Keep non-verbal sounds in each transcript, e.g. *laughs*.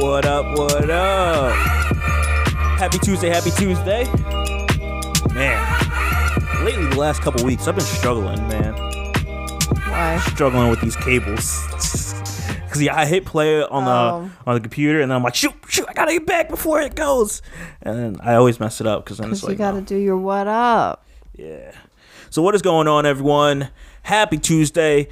What up? What up? Happy Tuesday, happy Tuesday. Man, lately, the last couple weeks, I've been struggling, man. Why? Struggling with these cables. *laughs* Cause yeah, I hit play on the Oh. on the computer, and then I'm like, shoot, shoot, I gotta get back before it goes, and then I always mess it up because then it's Because like, you gotta no. do your what up. Yeah. So what is going on, everyone? Happy Tuesday.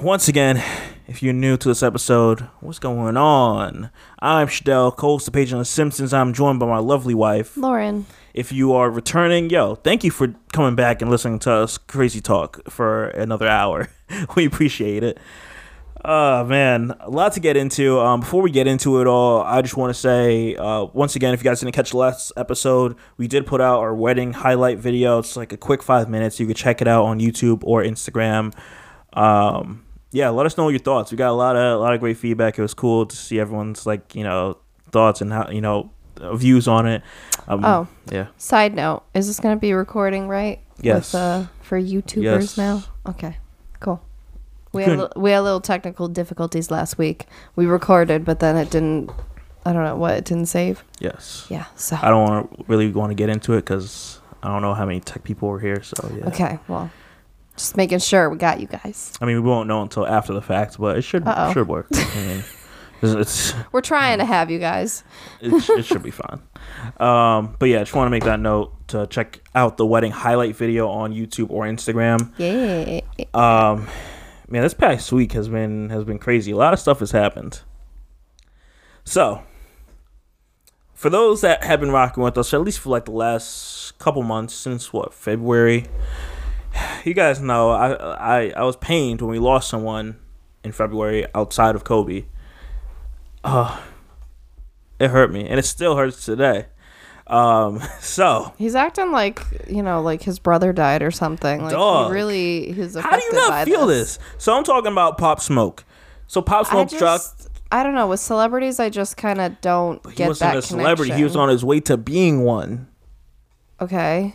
Once again, if you're new to this episode, what's going on? I'm Shadell, co-host of Page on the Simpsons. I'm joined by my lovely wife. Lauren. If you are returning, yo, thank you for coming back and listening to us crazy talk for another hour. *laughs* we appreciate it. Oh man, a lot to get into. Um, before we get into it all, I just want to say uh, once again, if you guys didn't catch the last episode, we did put out our wedding highlight video. It's like a quick five minutes. You can check it out on YouTube or Instagram. Um, yeah, let us know your thoughts. We got a lot of a lot of great feedback. It was cool to see everyone's like you know thoughts and how you know uh, views on it. Um, Oh. yeah, Side note, is this gonna be recording right? Yes. With, uh, for YouTubers Yes. now? Okay. Cool. We had, li- we had little technical difficulties last week. We recorded, but then it didn't. I don't know what it didn't save. yes. Yeah. So I don't want to really want to get into it because I don't know how many tech people were here. So yeah. okay. Well, just making sure we got you guys. I mean, we won't know until after the fact, but it should Uh-oh. should work. I mean, *laughs* it's, it's We're trying to have you guys. it, it should be fine. Um, but yeah, I just want to make that note to check out the wedding highlight video on YouTube or Instagram. Yeah. Um, man, this past week has been has been crazy. A lot of stuff has happened. So, for those that have been rocking with us, at least for like the last couple months since what February, you guys know I I I was pained when we lost someone in February outside of Kobe. Uh, it hurt me, and it still hurts today. Um, *laughs* so He's acting like you know, like his brother died or something. Like Dog. he really, he's how do you not feel this? So I'm talking about Pop Smoke. So Pop Smoke just, I don't know. With celebrities, I just kind of don't He get wasn't that a celebrity. He was on his way to being one. Okay,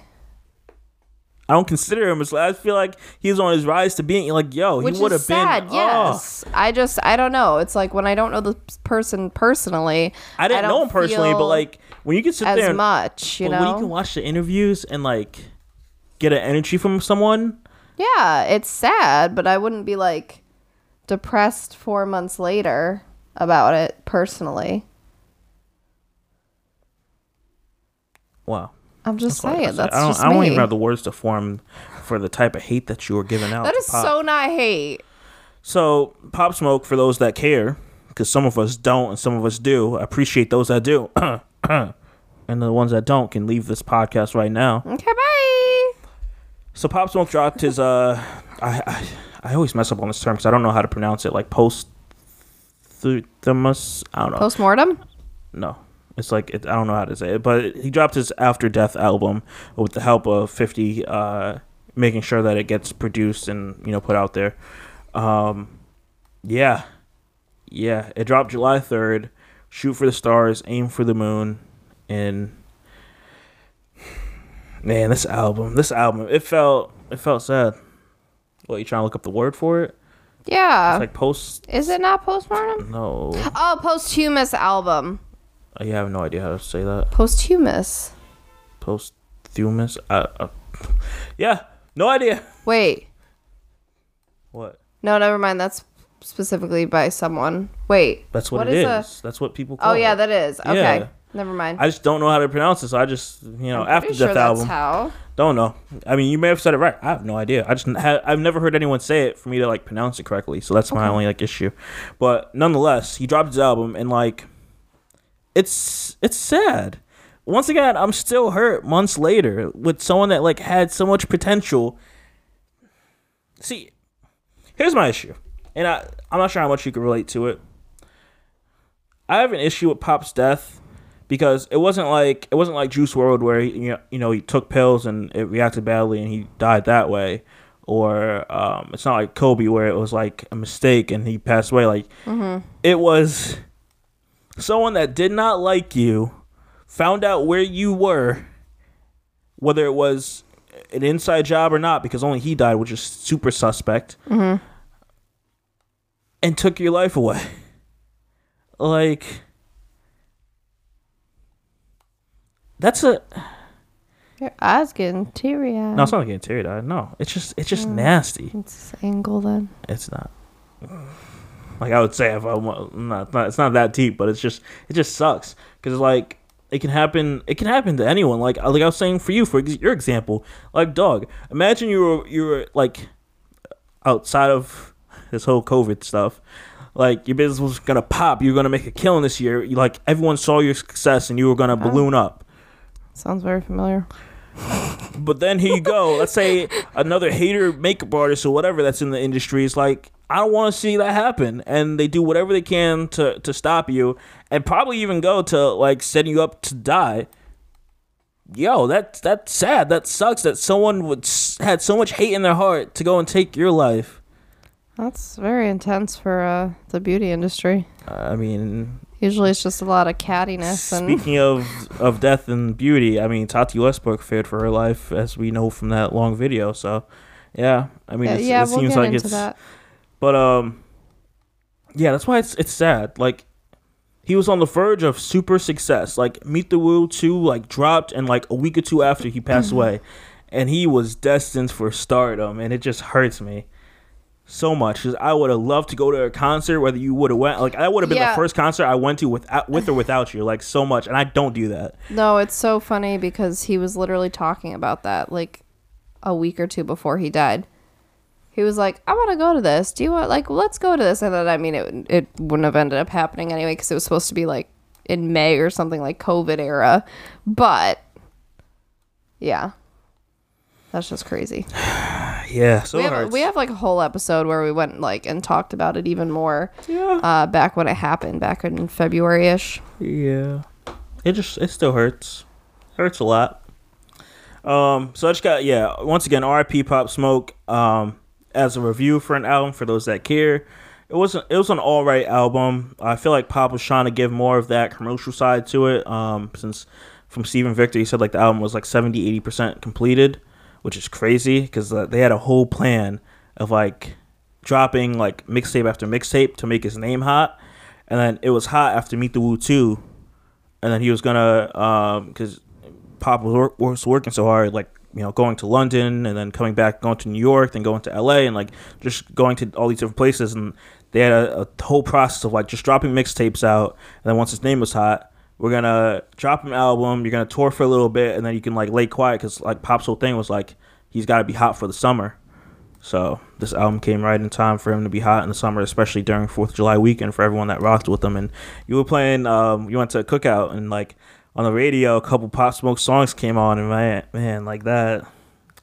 I don't consider him as. I feel like he's on his rise to being like, yo, which he would have been. sad. oh. Yes, I just, I don't know. It's like when I don't know the person personally, I didn't don't know him personally, but like when you can sit as there, and, much, you but when you can watch the interviews and like get an energy from someone. yeah, it's sad, but I wouldn't be like depressed four months later about it personally. Wow, I'm just That's saying that's I don't. just I don't even have the words to form for the type of hate that you were giving out. that is so not hate. So, Pop Smoke, for those that care, because some of us don't and some of us do, I appreciate those that do. *coughs* and the ones that don't can leave this podcast right now. Okay, bye. So, Pop Smoke dropped his, uh, I, I, I always mess up on this term because I don't know how to pronounce it, like post themus. I don't know. Postmortem. no. It's like, it, I don't know how to say it, but he dropped his After Death album with the help of 50, uh, making sure that it gets produced and, you know, put out there. Um, yeah. Yeah. It dropped July 3rd. Shoot for the stars, aim for the moon. And man, this album, this album, it felt, it felt sad. What, you trying to look up the word for it? Yeah. It's like post, Is it not postmortem? no. Oh, posthumous album. I have no idea how to say that. Posthumous. Posthumous. Uh, uh, *laughs* yeah, no idea. Wait. What? No, never mind. That's specifically by someone. Wait. That's what, What it is. is a- That's what people call Oh yeah, it. that is. Okay. Yeah. Never mind. I just don't know how to pronounce it, so I just, you know, after Death sure album. how. Don't know. I mean, you may have said it right. I have no idea. I just ha- I've never heard anyone say it for me to like pronounce it correctly. So that's my only like issue. But nonetheless, he dropped his album and like it's it's sad. Once again, I'm still hurt months later with someone that like had so much potential. See, here's my issue. And I I'm not sure how much you can relate to it. I have an issue with Pop's death because it wasn't like it wasn't like Juice WRLD where he, you know, you know he took pills and it reacted badly and he died that way, or um, it's not like Kobe where it was like a mistake and he passed away. Like it was someone that did not like you found out where you were, whether it was an inside job or not, because only he died, which is super suspect, mm-hmm. and took your life away. Like, that's a. Your eyes getting teary eyed. No, it's not getting teary eyed. No, it's just it's just mm. nasty. It's angle then. It's not. Like I would say, if I want, not, it's not, it's not that deep, but it's just, it just sucks because like it can happen, it can happen to anyone. Like, like I was saying for you, for your example, like dog. Imagine you were, you were like outside of this whole COVID stuff. Like your business was gonna pop, you were gonna make a killing this year. You, like everyone saw your success, and you were gonna Oh. balloon up. Sounds very familiar. But then here you go. Let's say another hater makeup artist or whatever that's in the industry is like, I don't want to see that happen, and they do whatever they can to to stop you, and probably even go to like setting you up to die. Yo, that that's sad. That sucks. That someone would s- had so much hate in their heart to go and take your life. That's very intense for uh, the beauty industry. I mean, Usually it's just a lot of cattiness and Speaking of of death and beauty, I mean Tati Westbrook feared for her life, as we know from that long video. So, yeah, I mean, yeah, it's, yeah it we'll seems like it's, that. But um, yeah, that's why it's it's sad. Like, he was on the verge of super success. Like, Meet the Woo two like dropped, and like a week or two after he passed away, and he was destined for stardom, and it just hurts me. So much 'cause I would have loved to go to a concert, whether you would have went. Like I would have been Yeah. the first concert I went to without, with or without you. Like so much, and I don't do that. No, it's so funny because he was literally talking about that like a week or two before he died. He was like, "I want to go to this. Do you want like let's go to this?" And then I mean, it it wouldn't have ended up happening anyway because it was supposed to be like in May or something like COVID era. But yeah, that's just crazy. *sighs* Yeah, so we have we have like a whole episode where we went like and talked about it even more. yeah, Uh, back when it happened, back in February ish. yeah. It just it still hurts. Hurts a lot. Um, so I just got yeah. Once again, R.I.P. Pop Smoke. Um, as a review for an album for those that care, it wasn't. it was an all right album. I feel like Pop was trying to give more of that commercial side to it. Um, since from Steven Victor, he said like the album was like 70 80 percent completed, which is crazy because uh, they had a whole plan of like dropping like mixtape after mixtape to make his name hot, and then it was hot after Meet the Woo two, and then he was gonna um because Pop was, work, was working so hard like you know going to London and then coming back going to New York then going to L.A. and like just going to all these different places and they had a, a whole process of like just dropping mixtapes out and then once his name was hot we're gonna drop an album you're gonna tour for a little bit and then you can like lay quiet because like Pop's whole thing was like he's got to be hot for the summer. So this album came right in time for him to be hot in the summer, especially during Fourth of July weekend for everyone that rocked with him. And you were playing, um, you went to a cookout and like on the radio, a couple Pop Smoke songs came on, and man, man, like that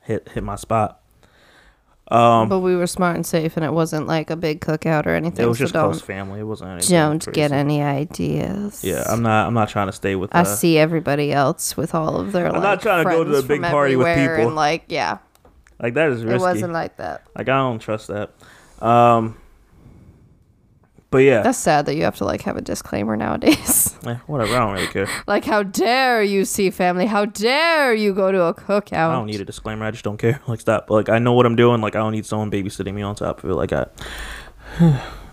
hit hit my spot. Um, but we were smart and safe, and it wasn't like a big cookout or anything. it was so just close family. It wasn't anything. don't crazy. get any ideas. Yeah, I'm not. I'm not trying to stay with. I Uh, see everybody else with all of their. I'm like, not trying to go to the big party with people. And like, yeah, like that is risky. it wasn't like that. like I don't trust that. Um, but yeah, That's sad that you have to like have a disclaimer nowadays. *laughs* eh, whatever. I don't really care. like, how dare you see family? How dare you go to a cookout? I don't need a disclaimer. I just don't care. *laughs* Like stop. Like I know what I'm doing. Like I don't need someone babysitting me on top of it. Like I.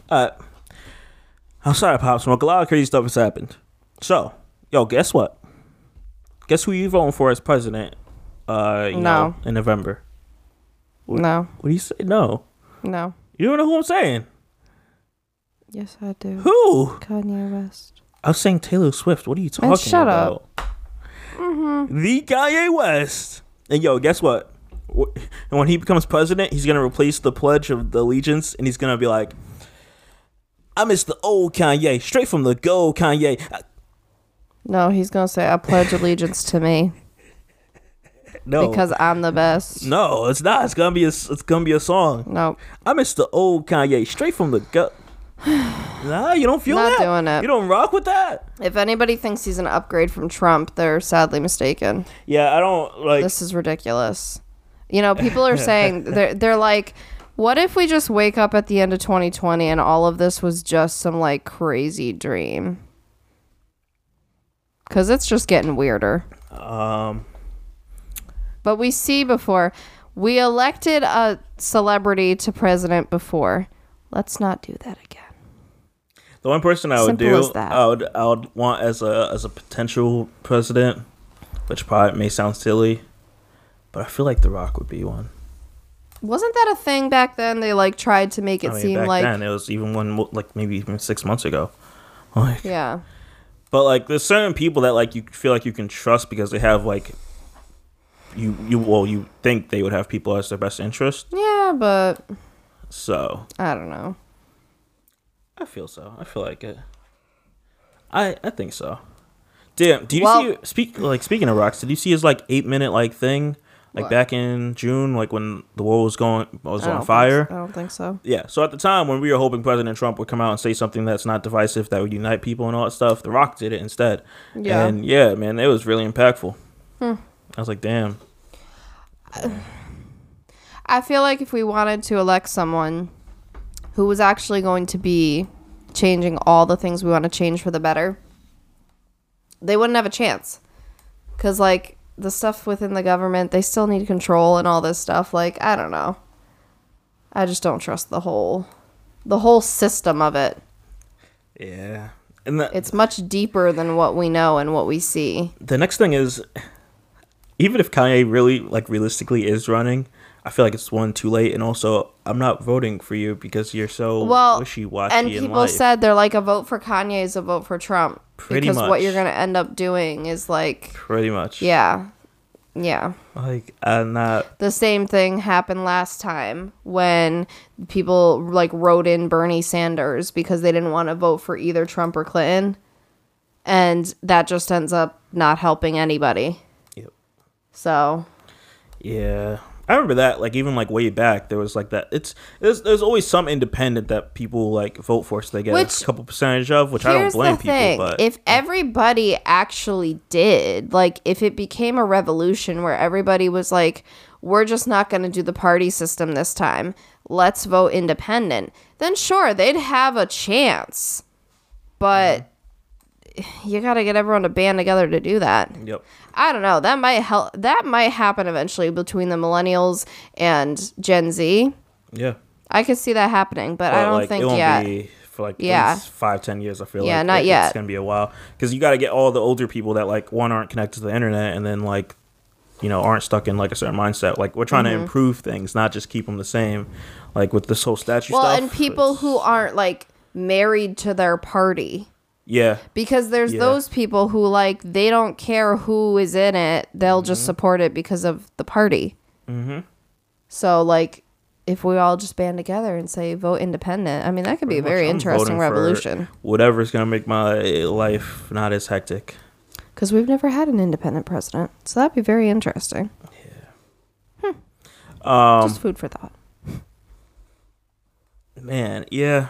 uh, outside of Pop Smoke, a lot of crazy stuff has happened. So, yo, guess what? Guess who you voting for as president? Uh, you No. know, in November. No, What do you say? No, no. you don't know who I'm saying. Yes, I do. Who? Kanye West. I was saying Taylor Swift. What are you talking Man, shut about? up. Mm-hmm. The Kanye West. And yo, guess what? And when he becomes president, he's gonna replace the Pledge of the Allegiance, and he's gonna be like, "I miss the old Kanye, straight from the gold Kanye." I- No, he's gonna say, "I pledge allegiance to me *laughs* No, because I'm the best." no, it's not. It's gonna be a. It's gonna be a song. No, I miss the old Kanye, straight from the gut. *sighs* nah, you don't feel Not that. doing it. You don't rock with that. if anybody thinks he's an upgrade from Trump, they're sadly mistaken. Yeah, I don't like. this is ridiculous. You know, people are saying *laughs* they're they're like, what if we just wake up at the end of 2020 and all of this was just some like crazy dream? Cuz it's just getting weirder. Um, But we see before we elected a celebrity to president before. Let's not do that again. The one person I would Simple do, as that. I would, I would want as a as a potential president which probably may sound silly, but I feel like The Rock would be one. Wasn't that a thing back then? They like tried to make it I mean, seem back like then it was even one like maybe even six months ago. *laughs* Like, yeah. but like there's certain people that like you feel like you can trust because they have like you you well you think they would have people as their best interest. Yeah, but So I don't know. I feel so. I feel like it. I I think so. Damn. Do you Well- see speak like speaking of rocks? Did you see his like eight minute like thing like What? back in June like when the world was going was on fire? so- I don't think so. Yeah. So at the time when we were hoping President Trump would come out and say something that's not divisive that would unite people and all that stuff, The Rock did it instead. Yeah. And yeah, man, it was really impactful. Hmm. I was like, damn. I feel like if we wanted to elect someone who was actually going to be changing all the things we want to change for the better, they wouldn't have a chance. Cuz like the stuff within the government, they still need control and all this stuff. Like, I don't know. I just don't trust the whole the whole system of it. Yeah. And the, It's much deeper than what we know and what we see. the next thing is even if Kanye really like realistically is running, I feel like it's one too late and also I'm not voting for you because you're so Well, wishy washy and people said they're like a vote for Kanye is a vote for Trump Pretty because what you're going to end up doing is like Pretty much. yeah. Yeah. Like I'm not The same thing happened last time when people like wrote in Bernie Sanders because they didn't want to vote for either Trump or Clinton. And that just ends up not helping anybody. Yep. So, Yeah. I remember that, like even like way back, there was like that. It's there's there's always some independent that people like vote for, so they get Which- a couple percentage of, which I don't blame the thing. people. But if everybody actually did, like if it became a revolution where everybody was like, we're just not going to do the party system this time, let's vote independent, then sure, they'd have a chance. But you got to get everyone to band together to do that. yep, I don't know. That might help. That might happen eventually between the millennials and Gen Z. yeah. I could see that happening, but, I don't like, it think won't yet. Be for like Yeah. five ten years. I feel Yeah, like not It- yet. It's gonna be a while because you got to get all the older people that like one aren't connected to the internet, and then like you know aren't stuck in like a certain mindset. Like we're trying Mm-hmm. to improve things, not just keep them the same. Like with this whole statue well, stuff. and people who aren't like married to their party. Yeah, Because there's Yeah. those people who like they don't care who is in it; they'll just Mm-hmm. support it because of the party. Mm-hmm. So like, if we all just band together and say vote independent, I mean that could be a very I'm interesting revolution. Whatever's gonna make my life not as hectic. Because we've never had an independent president, so that'd be very interesting. Yeah. Um, Just food for thought. man, yeah.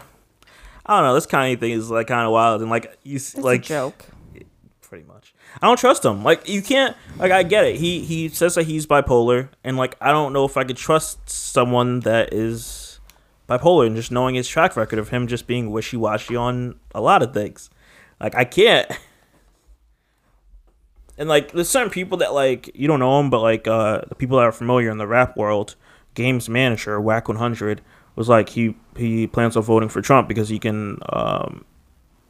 I don't know. This kind of thing is like kind of wild and like you It's like a joke. pretty much. I don't trust him. Like you can't. Like I get it. He he says that he's bipolar, and like I don't know if I could trust someone that is bipolar and just knowing his track record of him just being wishy washy on a lot of things. Like I can't. And like there's certain people that like you don't know him, but like uh the people that are familiar in the rap world, Games manager Wack 100 was like he he plans on voting for Trump because he can um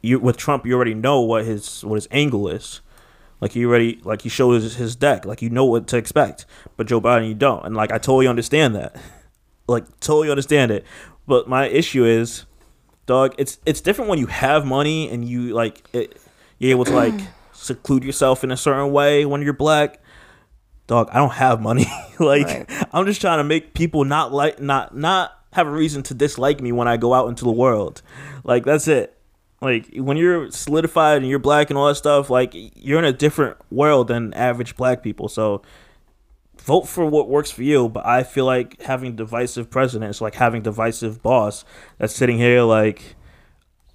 you with Trump you already know what his what his angle is. Like he already like he shows his deck, like you know what to expect. But Joe Biden you don't. And like I totally understand that. *laughs* like totally understand it. But my issue is dog, it's it's different when you have money and you like it, you're able to like *clears throat* seclude yourself in a certain way when you're black. Dog, I don't have money. *laughs* like Right. I'm just trying to make people not like not not have a reason to dislike me when I go out into the world. Like that's it. Like when you're solidified and you're black and all that stuff, like you're in a different world than average black people. So vote for what works for you. But I feel like having divisive presidents, like having divisive boss that's sitting here like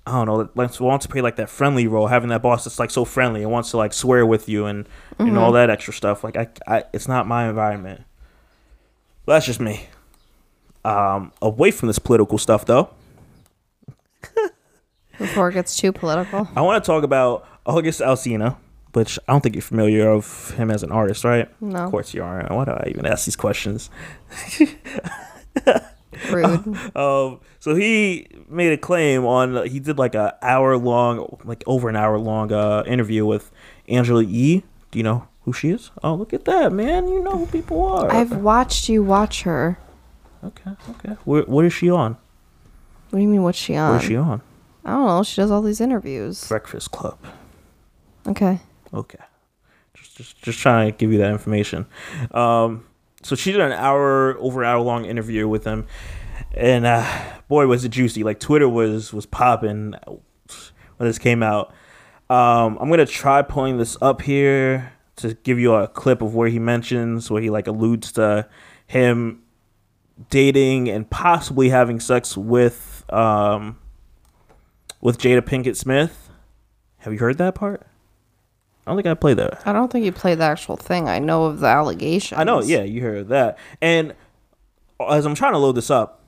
I don't know, like wants to play like that friendly role, having that boss that's like so friendly and wants to like swear with you and and all mm-hmm. that extra stuff. Like I, I it's not my environment. But that's just me. Um, away from this political stuff though, *laughs* Before it gets too political. I want to talk about August Alsina, which I don't think you're familiar of him as an artist, right? No. Of course you aren't. Why do I even ask these questions? Rude. *laughs* Um, so he made a claim on. He did like a hour long, like over an hour long uh, interview with Angela Yee. Do you know Who she is? Oh, look at that, man! You know who people are. I've watched you watch her. Okay, okay. Where, what is she on? What do you mean? What's she on? What is she on? I don't know. She does all these interviews. Breakfast Club. Okay. Okay. Just, just, just trying to give you that information. Um, so she did an hour, over hour long interview with him, and uh, boy, was it juicy! Like Twitter was was popping when this came out. Um, I'm gonna try pulling this up here to give you a clip of where he mentions where he like alludes to him dating and possibly having sex with um with Jada Pinkett Smith. Have you heard that part? I don't think I played that. I don't think you played the actual thing. I know of the allegations. I know, yeah, you heard that. And as I'm trying to load this up,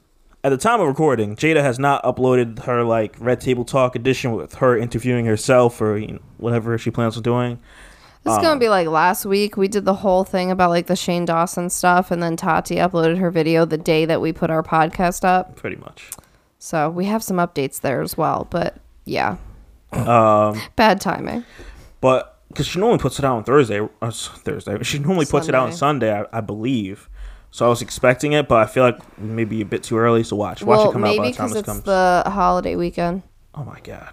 at the time of recording, Jada has not uploaded her like Red Table Talk edition with her interviewing herself or you know, whatever she plans on doing. This is gonna be like last week. We did the whole thing about like the Shane Dawson stuff, and then Tati uploaded her video the day that we put our podcast up. Pretty much. So we have some updates there as well. But yeah, Um, bad timing. but because she normally puts it out on Thursday, uh, s- Thursday, she normally puts it out on Sunday, I, I believe. So I was expecting it, but I feel like maybe a bit too early. So watch, watch well, it come out by the time because this it's comes. the holiday weekend. oh my god,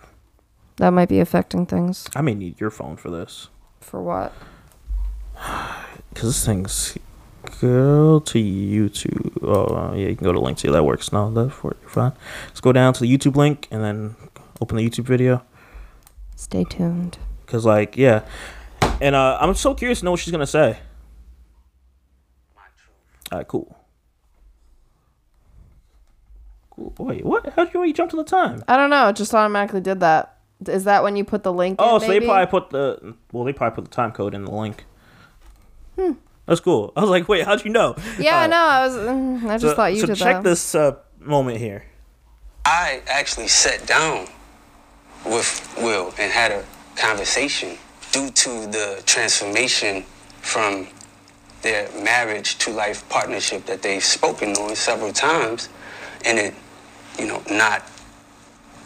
That might be affecting things. I may need your phone for this. For what? Because this thing's go to YouTube. Oh, uh, yeah, you can go to link to that works. No, that's for you're fine. Let's go down to the YouTube link and then open the YouTube video. Stay tuned. Cause like yeah, and uh, I'm so curious to know what she's gonna say. All right, cool. Cool. Wait, what? How'd you already jump to the time? I don't know. It just automatically did that. Is that when you put the link? Oh, in, so they probably put the well, they probably put the time code in the link. That's cool. I was like, wait, how'd you know? Yeah, I All know. I was. mm, I just So, thought you so did check that. this uh, moment here. I actually sat down with Will and had a conversation due to the transformation from their marriage to life partnership that they've spoken on several times and it, you know, not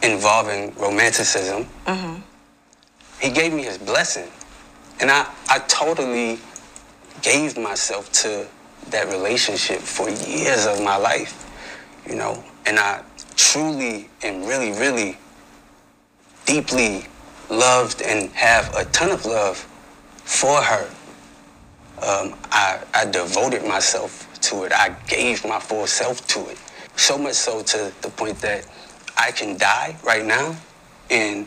involving romanticism. He gave me his blessing. And I, I totally gave myself to that relationship for years of my life, you know, and I truly and really, really deeply loved and have a ton of love for her. Um, I, I devoted myself to it. I gave my full self to it. So much so to the point that I can die right now and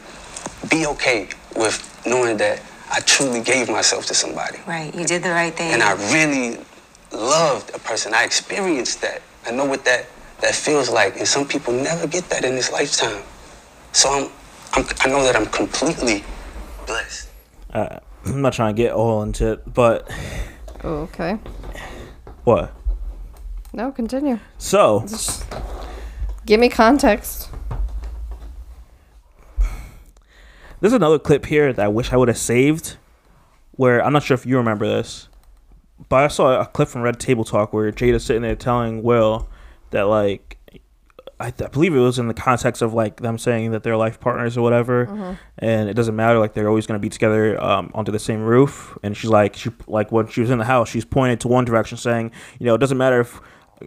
be okay with knowing that I truly gave myself to somebody. Right, you did the right thing. And I really loved a person. I experienced that. I know what that, that feels like. And some people never get that in this lifetime. So I'm, I'm, I know that I'm completely blessed. Uh, I'm not trying to get all into it, but Oh, okay. what? No, continue. So Give me context. There's another clip here that I wish I would have saved. Where I'm not sure if you remember this, but I saw a clip from Red Table Talk where Jada's sitting there telling Will that like I, I believe it was in the context of like them saying that they're life partners or whatever, and it doesn't matter like they're always going to be together um, under the same roof. And she's like she like when she was in the house, she's pointed to one direction, saying you know it doesn't matter if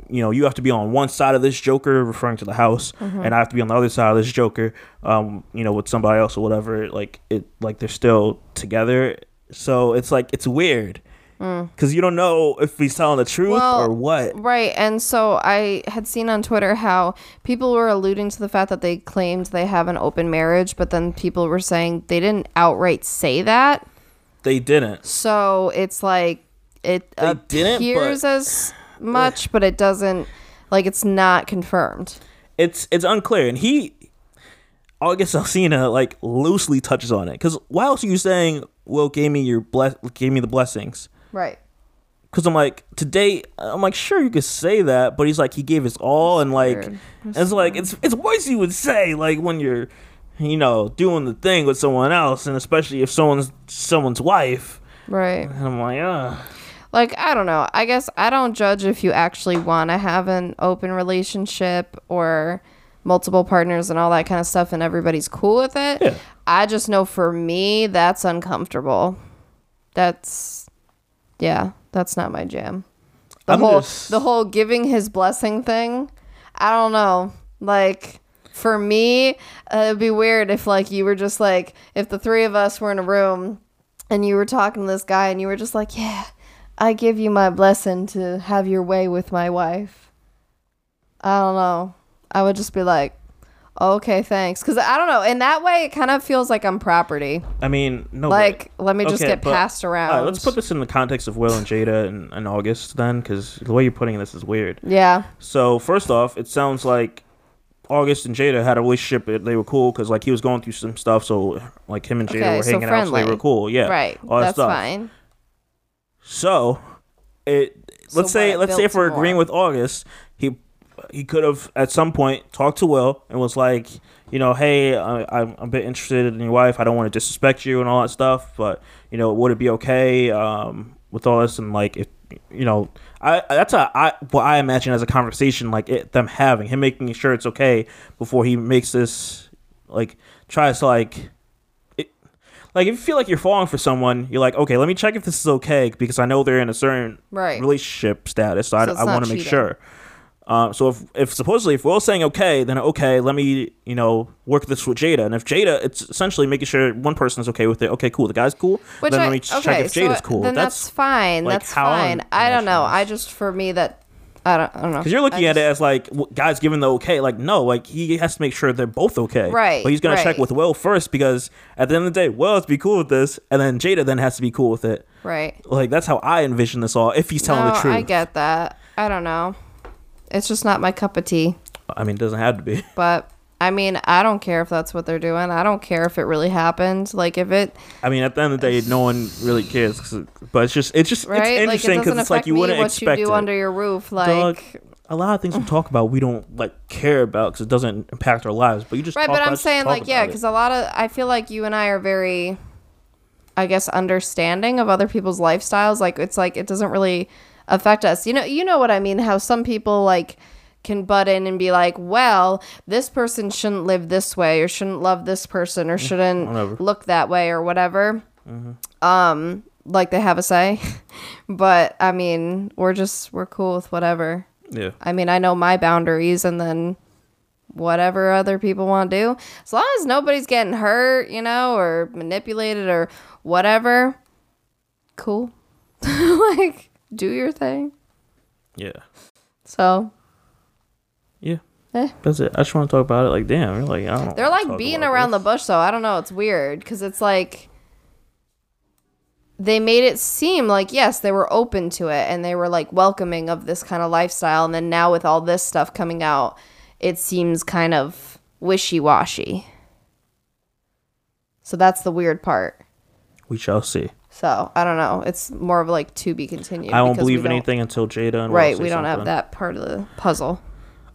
you know you have to be on one side of this Joker, referring to the house, and I have to be on the other side of this Joker, um, you know with somebody else or whatever. Like it like they're still together. So it's like it's weird. Because you don't know if he's telling the truth Well, or what. Right. And so I had seen on Twitter how people were alluding to the fact that they claimed they have an open marriage, but then people were saying they didn't outright say that. They didn't. So it's like it They didn't, appears but- as much, but it doesn't. Like it's not confirmed. it's it's unclear and he august alsina like loosely touches on it because why else are you saying will gave me your bless gave me the blessings Right. because i'm like today i'm like sure you could say that but he's like he gave his all and like weird. it's like it's it's words you would say like when you're you know doing the thing with someone else and especially if someone's someone's wife Right. and i'm like uh like i don't know i guess i don't judge if you actually want to have an open relationship or multiple partners and all that kind of stuff and everybody's cool with it Yeah. i just know for me that's uncomfortable that's Yeah, that's not my jam. The I'm whole just- the whole giving his blessing thing. I don't know. Like for me, uh, it'd be weird if like you were just like if the three of us were in a room and you were talking to this guy and you were just like, "Yeah, I give you my blessing to have your way with my wife." I don't know. I would just be like, "Okay, thanks." Cuz I don't know. In that way it kind of feels like I'm property. I mean, no. Like, let me just Okay, get but- passed around. Right, let's put this in the context of Will and Jada and, and August then, because the way you're putting this is weird. Yeah. So first off, it sounds like August and Jada had a relationship. They were cool because like he was going through some stuff. So like him and Jada Okay, were so hanging out. So they were cool. Yeah. Right. All that That's stuff. fine. So it let's So say let's say if we're agreeing with August, he he could have at some point talked to Will and was like, you know, hey, I, I'm a bit interested in your wife. I don't want to disrespect you and all that stuff, but you know, would it be okay um, with all this and like if you know, I that's a I what I imagine as a conversation like it, them having him making sure it's okay before he makes this like tries to like like if you feel like you're falling for someone, you're like, okay, let me check if this is okay because I know they're in a certain Right. relationship status, so, So I, I want to make sure. Um, so if if supposedly if we're all saying okay, then okay, let me you know work this with Jada, and if Jada, it's essentially making sure one person is okay with it. Okay, cool, the guy's cool. Which then I, let me check okay, if so Jada's cool. Then that's, that's fine. like, that's I'm fine. I don't know. I just for me that I don't. I don't know. because you're looking I at it as like guys giving the okay, like no, like he has to make sure they're both okay, Right, But he's gonna check with Will first because at the end of the day, Will has to be cool with this, and then Jada then has to be cool with it. right. Like that's how I envision this all. If he's telling no, the truth, I get that. I don't know. It's just not my cup of tea. I mean, it doesn't have to be. But I mean, I don't care if that's what they're doing. I don't care if it really happened. Like if it I mean, at the end of the day, no one really cares. 'cause- But it's just, it's just, right, it's interesting because it's like you wouldn't what expect you do it. under your roof. Like Dog, a lot of things we *sighs* talk about, we don't like care about because it doesn't impact our lives. But you just right, but I'm it, saying like yeah, because a lot of I feel like you and I are very, I guess, understanding of other people's lifestyles. Like it's like it doesn't really affect us. You know, you know what I mean? How some people like can butt in and be like, well, this person shouldn't live this way or shouldn't love this person or shouldn't Whatever. look that way or whatever. Um, like they have a say. *laughs* but I mean, we're just we're cool with whatever. yeah, I mean, I know my boundaries and then whatever other people want to do. As long as nobody's getting hurt, you know, or manipulated or whatever, cool. *laughs* like, do your thing. yeah, So, yeah. eh. That's it. I just want to talk about it. Like, damn, you're like, I don't. They're like being around this. the bush, though. I don't know. It's weird because it's like they made it seem like, yes, they were open to it and they were like welcoming of this kind of lifestyle. And then now with all this stuff coming out, it seems kind of wishy washy. So that's the weird part. We shall see. So I don't know. It's more of like to be continued. I won't believe anything until Jada and Right. We don't have that part of the puzzle.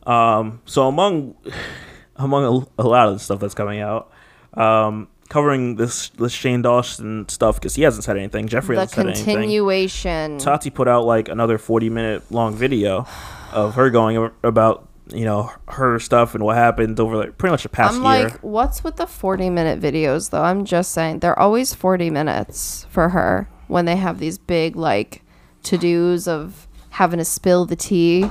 Um, so among *sighs* among a, a lot of the stuff that's coming out, um, covering this this Shane Dawson stuff because he hasn't said anything. Jeffree The hasn't said anything. continuation. Tati put out like another 40 minute long video *sighs* of her going about you know her stuff and what happened over like pretty much the past I'm year. like, what's with the 40 minute videos though? I'm just saying they're always 40 minutes for her when they have these big like to dos of having to spill the tea.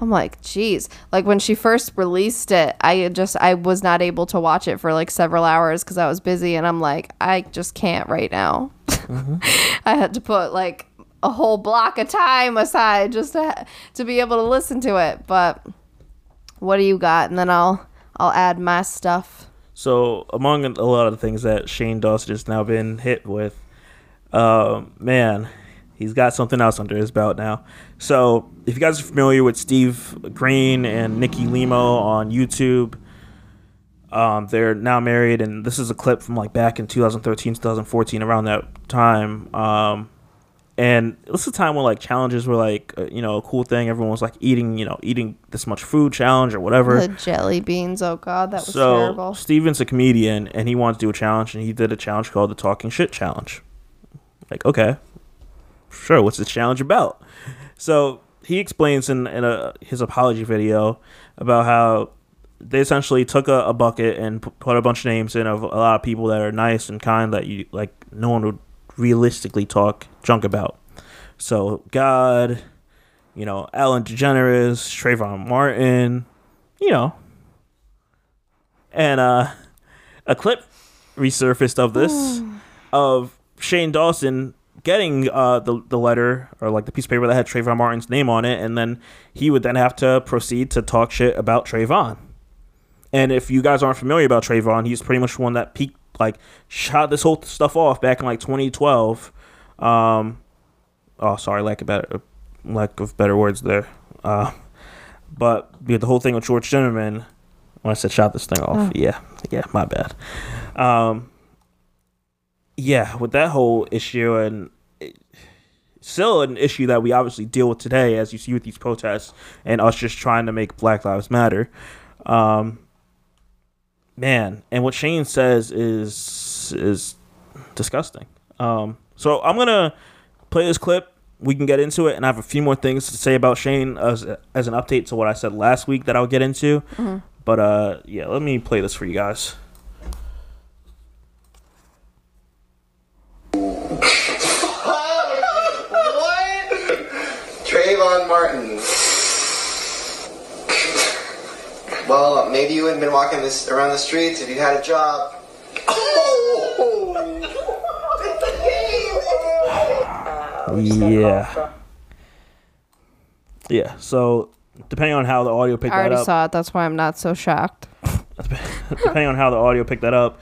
I'm like, geez. Like when she first released it, I just I was not able to watch it for like several hours because I was busy, and I'm like, I just can't right now. *laughs* I had to put like a whole block of time aside just to to be able to listen to it. But what do you got? And then I'll I'll add my stuff. So among a lot of the things that Shane Dawson has now been hit with, um, man, he's got something else under his belt now. So if you guys are familiar with Steve Greene and Nikki Limo on YouTube, um, they're now married, and this is a clip from like back in 2013, 2014, around that time. Um, and this is a time when like challenges were like uh, you know a cool thing. Everyone was like eating you know eating this much food challenge or whatever. The jelly beans. Oh God, that was So terrible. Steven's a comedian and he wanted to do a challenge and he did a challenge called the Talking Shit Challenge. Like, okay, sure, what's the challenge about? So he explains in, in a, his apology video about how they essentially took a, a bucket and put a bunch of names in of a lot of people that are nice and kind that you like no one would realistically talk junk about. So God, you know, Ellen DeGeneres, Trayvon Martin, you know, and uh, a clip resurfaced of this of Shane Dawson getting uh, the the letter or like the piece of paper that had Trayvon Martin's name on it, and then he would then have to proceed to talk shit about Trayvon. And if you guys aren't familiar about Trayvon, he's pretty much the one that peaked, like, shot this whole stuff off back in like 2012. Um, oh, sorry, lack of better, lack of better words there. Uh, but yeah, the whole thing with George Zimmerman, when I said shot this thing off, yeah, yeah, my bad. Um, yeah, with that whole issue and still an issue that we obviously deal with today, as you see with these protests and us just trying to make Black Lives Matter. Um, man, and what Shane says is is disgusting. Um, so I'm gonna play this clip. We can get into it, and I have a few more things to say about Shane as as an update to what I said last week that I'll get into. But uh, yeah, let me play this for you guys. What? Trayvon Martin. Well, maybe you wouldn't been walking this around the streets if you had a job. Yeah. Yeah. So depending on how the audio picked I that already up, saw it. That's why I'm not so shocked. *laughs* depending on how the audio picked that up,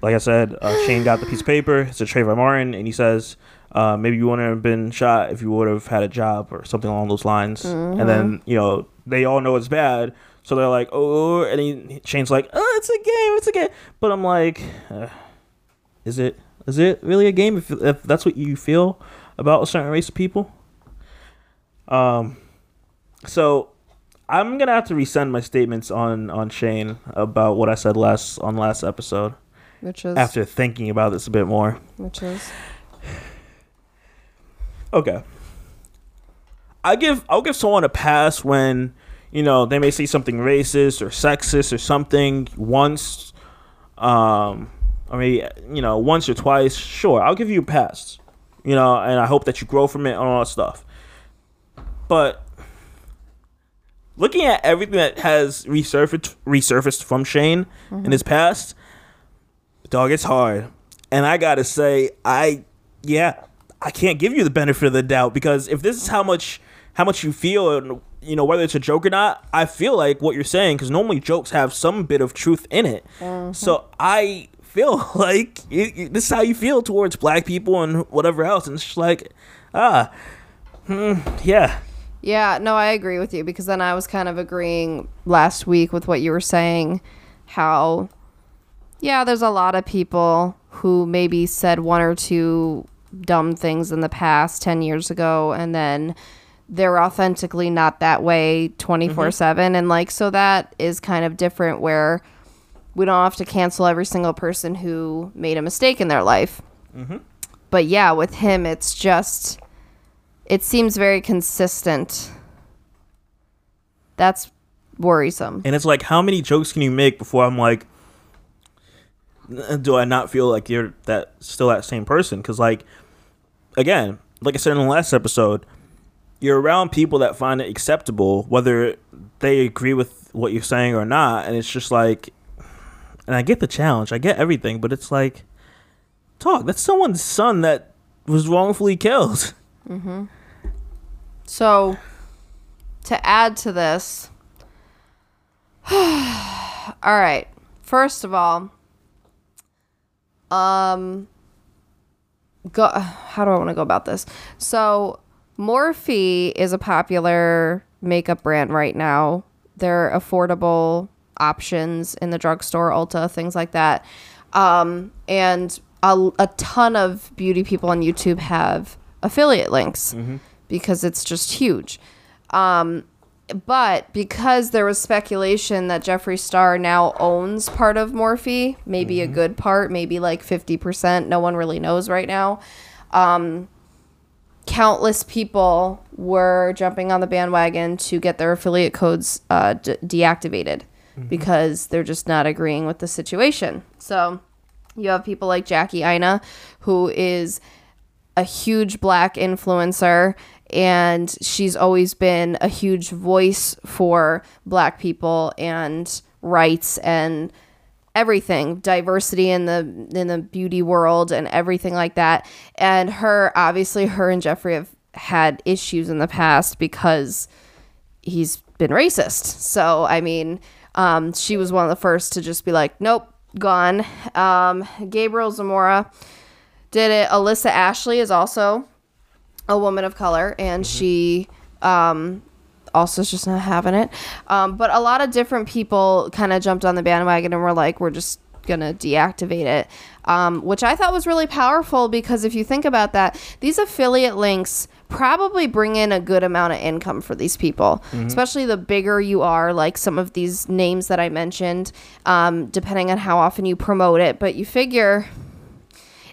like I said, uh, Shane got the piece of paper. It's a Trayvon Martin, and he says, uh, maybe you wouldn't have been shot if you would have had a job or something along those lines. And then you know they all know it's bad, so they're like, oh, and he, Shane's like, oh, it's a game, it's a game. But I'm like, uh, is it? Is it really a game if, if that's what you feel about a certain race of people? Um, so I'm gonna have to resend my statements on on Shane about what I said last on last episode Which is after thinking about this a bit more. which is Okay. I give I'll give someone a pass when you know they may say something racist or sexist or something once, um, I mean you know once or twice. Sure, I'll give you a pass. You know, and I hope that you grow from it and all that stuff. But looking at everything that has resurfaced resurfaced from Shane in his past, dog, it's hard. And I gotta say, I yeah, I can't give you the benefit of the doubt because if this is how much how much you feel and you know whether it's a joke or not, I feel like what you're saying because normally jokes have some bit of truth in it. So I feel *laughs* like you, you- this is how you feel towards black people and whatever else, and it's just like ah, hmm, yeah, Yeah, no, I agree with you because then I was kind of agreeing last week with what you were saying how yeah, there's a lot of people who maybe said one or two dumb things in the past 10 years ago and then they're authentically not that way 24/7 mm-hmm. and like so that is kind of different where we don't have to cancel every single person who made a mistake in their life. Mm-hmm. But yeah, with him it's just it seems very consistent. That's worrisome. and it's like how many jokes can you make before I'm like, do I not feel like you're that still that same person? Because like, again, like I said in the last episode, you're around people that find it acceptable, whether they agree with what you're saying or not, and it's just like, and I get the challenge, I get everything, but it's like, talk. That's someone's son that was wrongfully killed. *laughs* Mm-hmm. So, to add to this, *sighs* all right. First of all, um, go. How do I want to go about this? So, Morphe is a popular makeup brand right now. They're affordable options in the drugstore, Ulta, things like that. Um, and a, a ton of beauty people on YouTube have affiliate links because it's just huge. Um, but because there was speculation that Jeffree Star now owns part of Morphe, maybe a good part, maybe like 50%, no one really knows right now. Um, countless people were jumping on the bandwagon to get their affiliate codes uh, de- deactivated because they're just not agreeing with the situation. So you have people like Jackie Aina, who is a huge black influencer and she's always been a huge voice for black people and rights and everything diversity in the in the beauty world and everything like that. And her obviously her and Jeffree have had issues in the past because he's been racist. So i mean um, she was one of the first to just be like nope gone. Um, gabriel zamora did it. Alissa ashley is also a woman of color and she um, also just not having it. Um, but a lot of different people kind of jumped on the bandwagon and were like, we're just gonna deactivate it, um, which I thought was really powerful because if you think about that, these affiliate links probably bring in a good amount of income for these people, especially the bigger you are, like some of these names that I mentioned, um, depending on how often you promote it. But you figure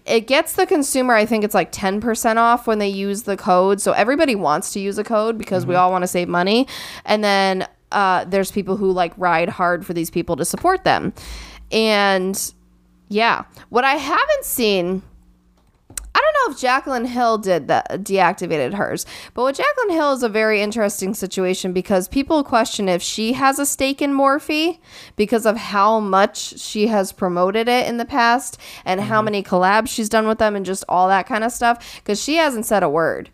it gets the consumer i think it's like 10% off when they use the code. So everybody wants to use a code because we all want to save money. And then uh, there's people who like ride hard for these people to support them. And yeah. What i haven't seen don't know if Jacqueline Hill did that, deactivated hers. But with Jacqueline Hill is a very interesting situation because people question if she has a stake in Morphe because of how much she has promoted it in the past and how many collabs she's done with them and just all that kind of stuff. Because she hasn't said a word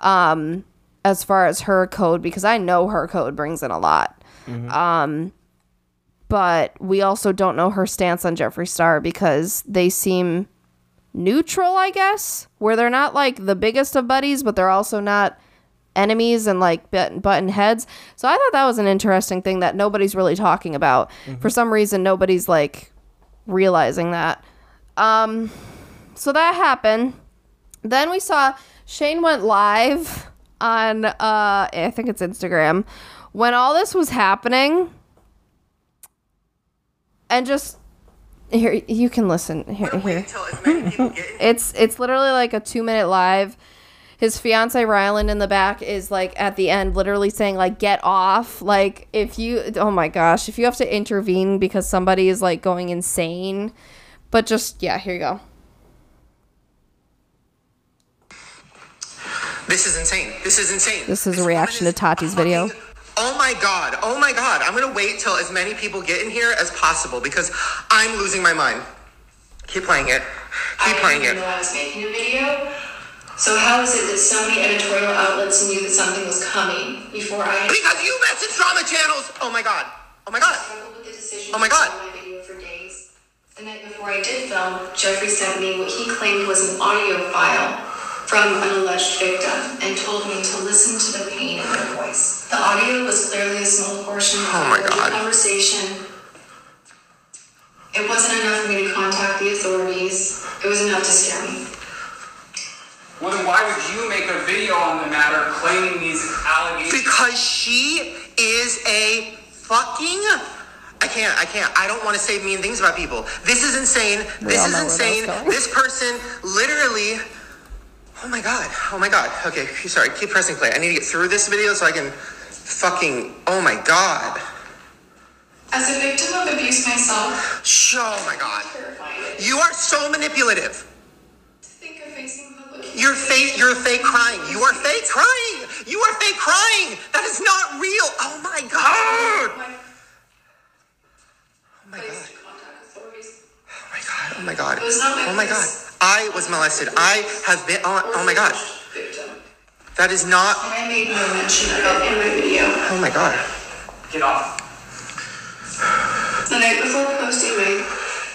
um, as far as her code because I know her code brings in a lot. Um, but we also don't know her stance on Jeffree Star because they seem neutral, I guess, where they're not like the biggest of buddies, but they're also not enemies and like button, heads. So I thought that was an interesting thing that nobody's really talking about. For some reason, nobody's like realizing that. Um, so that happened. Then we saw Shane went live on uh I think it's Instagram when all this was happening and just here you can listen. Here here. *laughs* it's it's literally like a two minute live. His fiance ryland in the back is like at the end literally saying like get off. Like if you oh my gosh if you have to intervene because somebody is like going insane. But just yeah here you go. This is insane. This is insane. This is a reaction to Tati's video. Oh my god. Oh my god. I'm gonna wait till as many people get in here as possible because I'm losing my mind. Keep playing it. Keep I playing it. I was making a video. So how is it that so many editorial outlets knew that something was coming before I Because you message drama channels. Oh my god. Oh my god. struggled with the decision Oh my to God. my video for days? The night before I did film, Jeffree sent me what he claimed was an audio file from an alleged victim and told me to listen to the pain in her voice. The audio was clearly a small portion of Oh my a larger God. conversation. It wasn't enough for me to contact the authorities. It was enough to scare me. Well, then why would you make a video on the matter claiming these allegations? Because she is a fucking. I can't. I can't. I don't want to say mean things about people. This is insane. This is know where that was insane. This person literally. Oh my god. Oh my god. Okay. Sorry. Keep pressing play. I need to get through this video so I can. Fucking. Oh my god. As a victim of abuse myself, Oh my god. terrified. You are so manipulative. To think of facing public You're fake. You're fake crying. You are fake crying. You are fake crying. That is not real. Oh my god. Oh my god. place to contact authorities. Oh my god. Oh my god. It was not my Oh my god. I was molested. I have been. Oh, oh my god. Victim. That is not. And I made no mention of it in my video. Oh my god. Get off. The night before posting my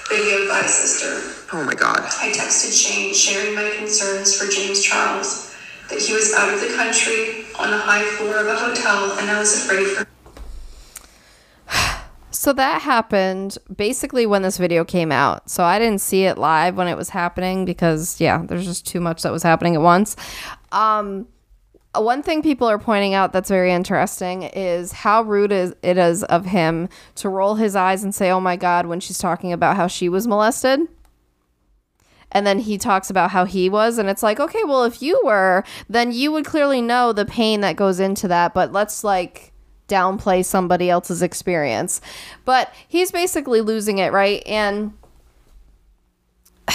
video by sister, Oh my god. I texted Shane sharing my concerns for James Charles. That he was out of the country on the high floor of a hotel and I was afraid for *sighs* So that happened basically when this video came out. So I didn't see it live when it was happening because yeah, there's just too much that was happening at once. Um one thing people are pointing out that's very interesting is how rude is it is of him to roll his eyes and say, "Oh my god," when she's talking about how she was molested. And then he talks about how he was, and it's like, okay, well, if you were, then you would clearly know the pain that goes into that. But let's like downplay somebody else's experience. But he's basically losing it, right? And *sighs*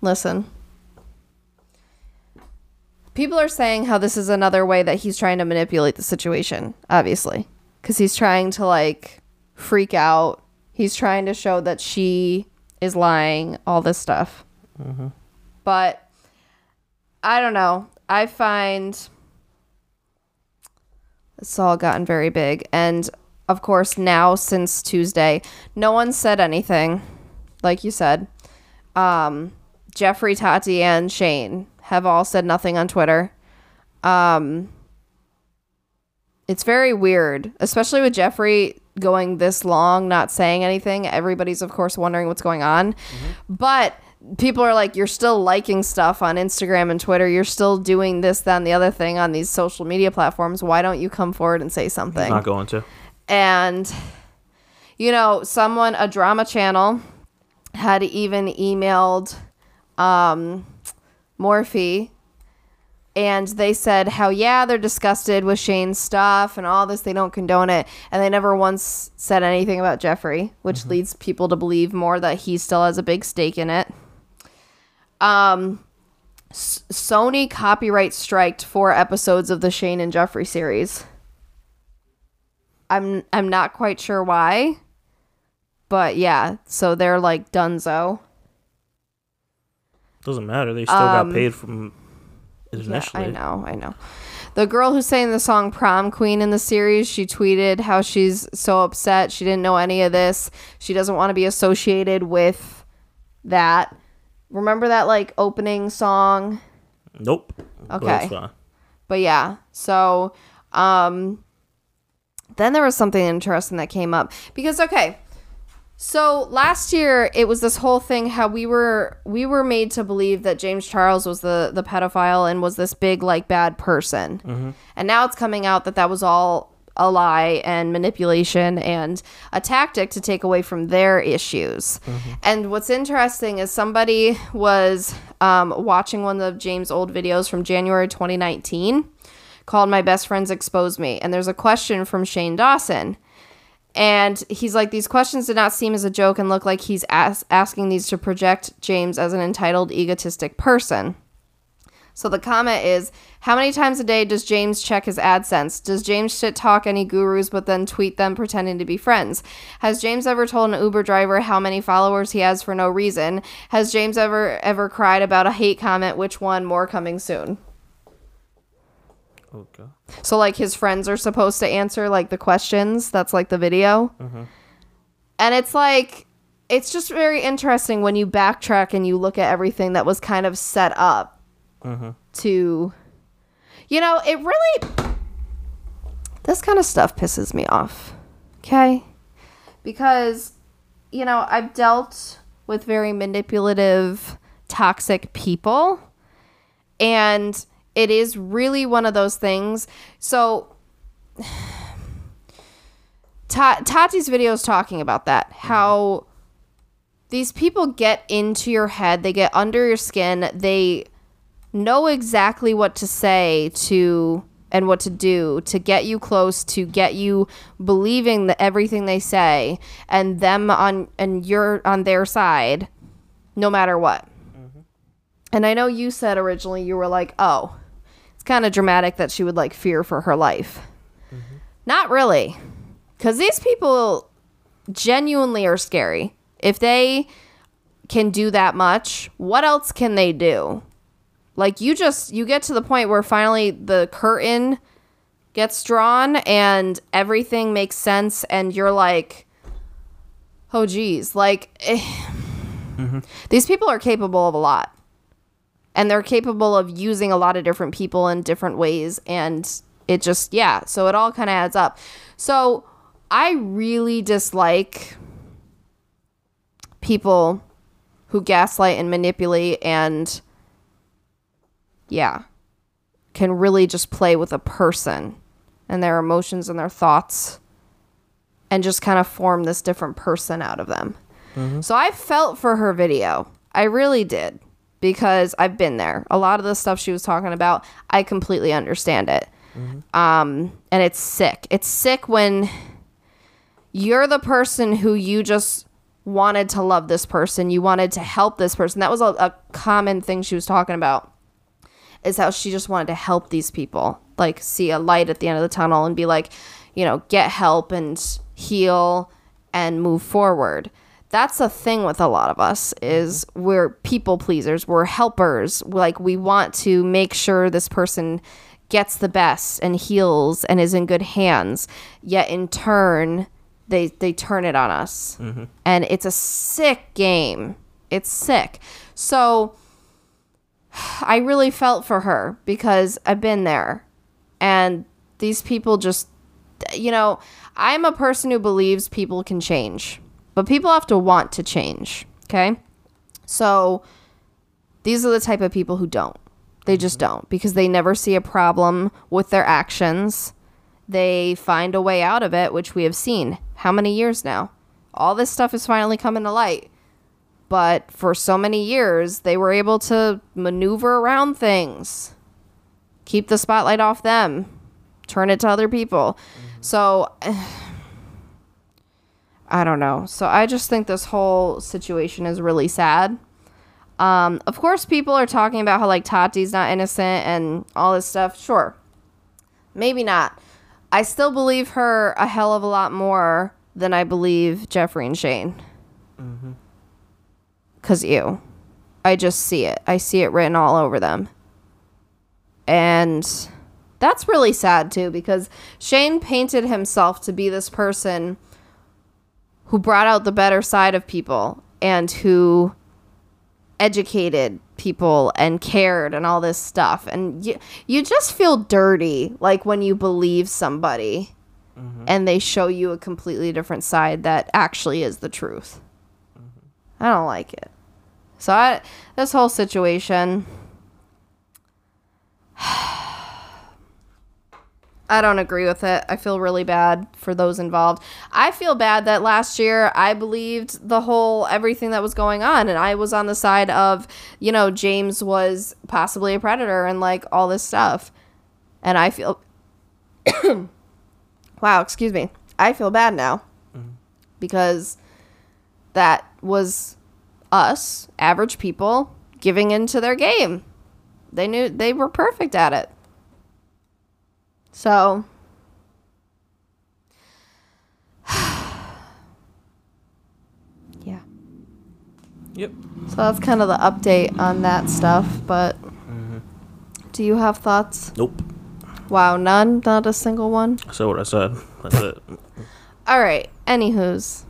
listen, people are saying how this is another way that he's trying to manipulate the situation, obviously, because he's trying to like freak out. He's trying to show that she is lying, all this stuff. But I don't know. I find it's all gotten very big. And of course, now since Tuesday, no one said anything, like you said. Um, Jeffree, Tati, and Shane have all said nothing on Twitter. Um, it's very weird, especially with Jeffree going this long, not saying anything. Everybody's, of course, wondering what's going on. But people are like, you're still liking stuff on Instagram and Twitter. You're still doing this, that, and the other thing on these social media platforms. Why don't you come forward and say something? Not going to. and you know someone a drama channel had even emailed um morphe and they said how yeah they're disgusted with shane's stuff and all this they don't condone it and they never once said anything about jeffree which leads people to believe more that he still has a big stake in it um S- sony copyright striked four episodes of the shane and jeffree series I'm I'm not quite sure why. But yeah, so they're like dunzo. Doesn't matter. They still Um, got paid from it Yeah, initially. I know, I know. The girl who sang the song Prom Queen in the series, she tweeted how she's so upset. She didn't know any of this. She doesn't want to be associated with that. Remember that like opening song? Nope. Okay. it's. But yeah, so um then there was something interesting that came up because okay. So last year it was this whole thing how we were we were made to believe that James Charles was the the pedophile and was this big like bad person. And now it's coming out that that was all a lie and manipulation and a tactic to take away from their issues. And what's interesting is somebody was um, watching one of James' old videos from January 2019 called My Best Friends Expose Me. And there's a question from Shane Dawson. And he's like, These questions did not seem as a joke and look like he's as- asking these to project James as an entitled, egotistic person. So the comment is How many times a day does James check his AdSense? Does James shit talk any gurus but then tweet them pretending to be friends? Has James ever told an Uber driver how many followers he has for no reason? Has James ever ever cried about a hate comment? Which one? More coming soon. Oh, okay. So like his friends are supposed to answer like the questions. That's like the video. Mm-hmm. And it's like it's just very interesting when you backtrack and you look at everything that was kind of set up mm-hmm. to you know, it really this kind of stuff pisses me off. Okay? Because you know, I've dealt with very manipulative, toxic people and it is really one of those things. So *sighs* Ta- Tati's video is talking about that. Mm-hmm. How these people get into your head, they get under your skin, they know exactly what to say to and what to do to get you close to get you believing that everything they say and them on and you're on their side no matter what. Mm-hmm. And I know you said originally you were like, "Oh, kind of dramatic that she would like fear for her life." Not really. Cuz these people genuinely are scary. If they can do that much, what else can they do? Like you just you get to the point where finally the curtain gets drawn and everything makes sense and you're like oh geez like eh. these people are capable of a lot and they're capable of using a lot of different people in different ways. And it just yeah so it all kind of adds up. So i really dislike people who gaslight and manipulate and yeah can really just play with a person and their emotions and their thoughts and just kind of form this different person out of them. Mm-hmm. So i felt for her video. I really did because i've been there. A lot of the stuff she was talking about i completely understand it. Um and it's sick. It's sick when you're the person who you just wanted to love this person. You wanted to help this person. That was a, a common thing she was talking about is how she just wanted to help these people, like see a light at the end of the tunnel and be like, you know, get help and heal and move forward. That's the thing with a lot of us is mm-hmm. we're people pleasers, we're helpers. Like we want to make sure this person gets the best and heals and is in good hands. Yet in turn, they they turn it on us. Mm-hmm. And it's a sick game. It's sick. So *sighs* I really felt for her because I've been there. And these people just, you know, I'm a person who believes people can change, but people have to want to change. Okay. So these are the type of people who don't. They just mm-hmm. don't because they never see a problem with their actions. They find a way out of it, which we have seen. How many years now? All this stuff is finally coming to light but for so many years they were able to maneuver around things keep the spotlight off them turn it to other people mm-hmm. so *sighs* i don't know. So i just think this whole situation is really sad. Um, of course people are talking about how like tati's not innocent and all this stuff. Sure. Maybe not. I still believe her a hell of a lot more than i believe jeffree and shane. Cause you, I just see it. I see it written all over them. And that's really sad too, because Shane painted himself to be this person who brought out the better side of people and who educated people and cared and all this stuff. And you, you just feel dirty like when you believe somebody mm-hmm. and they show you a completely different side that actually is the truth. Mm-hmm. I don't like it. So I this whole situation *sighs* I don't agree with it. I feel really bad for those involved. I feel bad that last year I believed the whole everything that was going on and I was on the side of, you know, James was possibly a predator and like all this stuff. And I feel *coughs* Wow, excuse me. I feel bad now. Mm-hmm. Because that was us, average people, giving into their game. They knew they were perfect at it. So, *sighs* yeah. Yep. So that's kind of the update on that stuff. But mm-hmm. do you have thoughts? Nope. Wow, none, not a single one. So what I said. That's it. All right. Anywho's,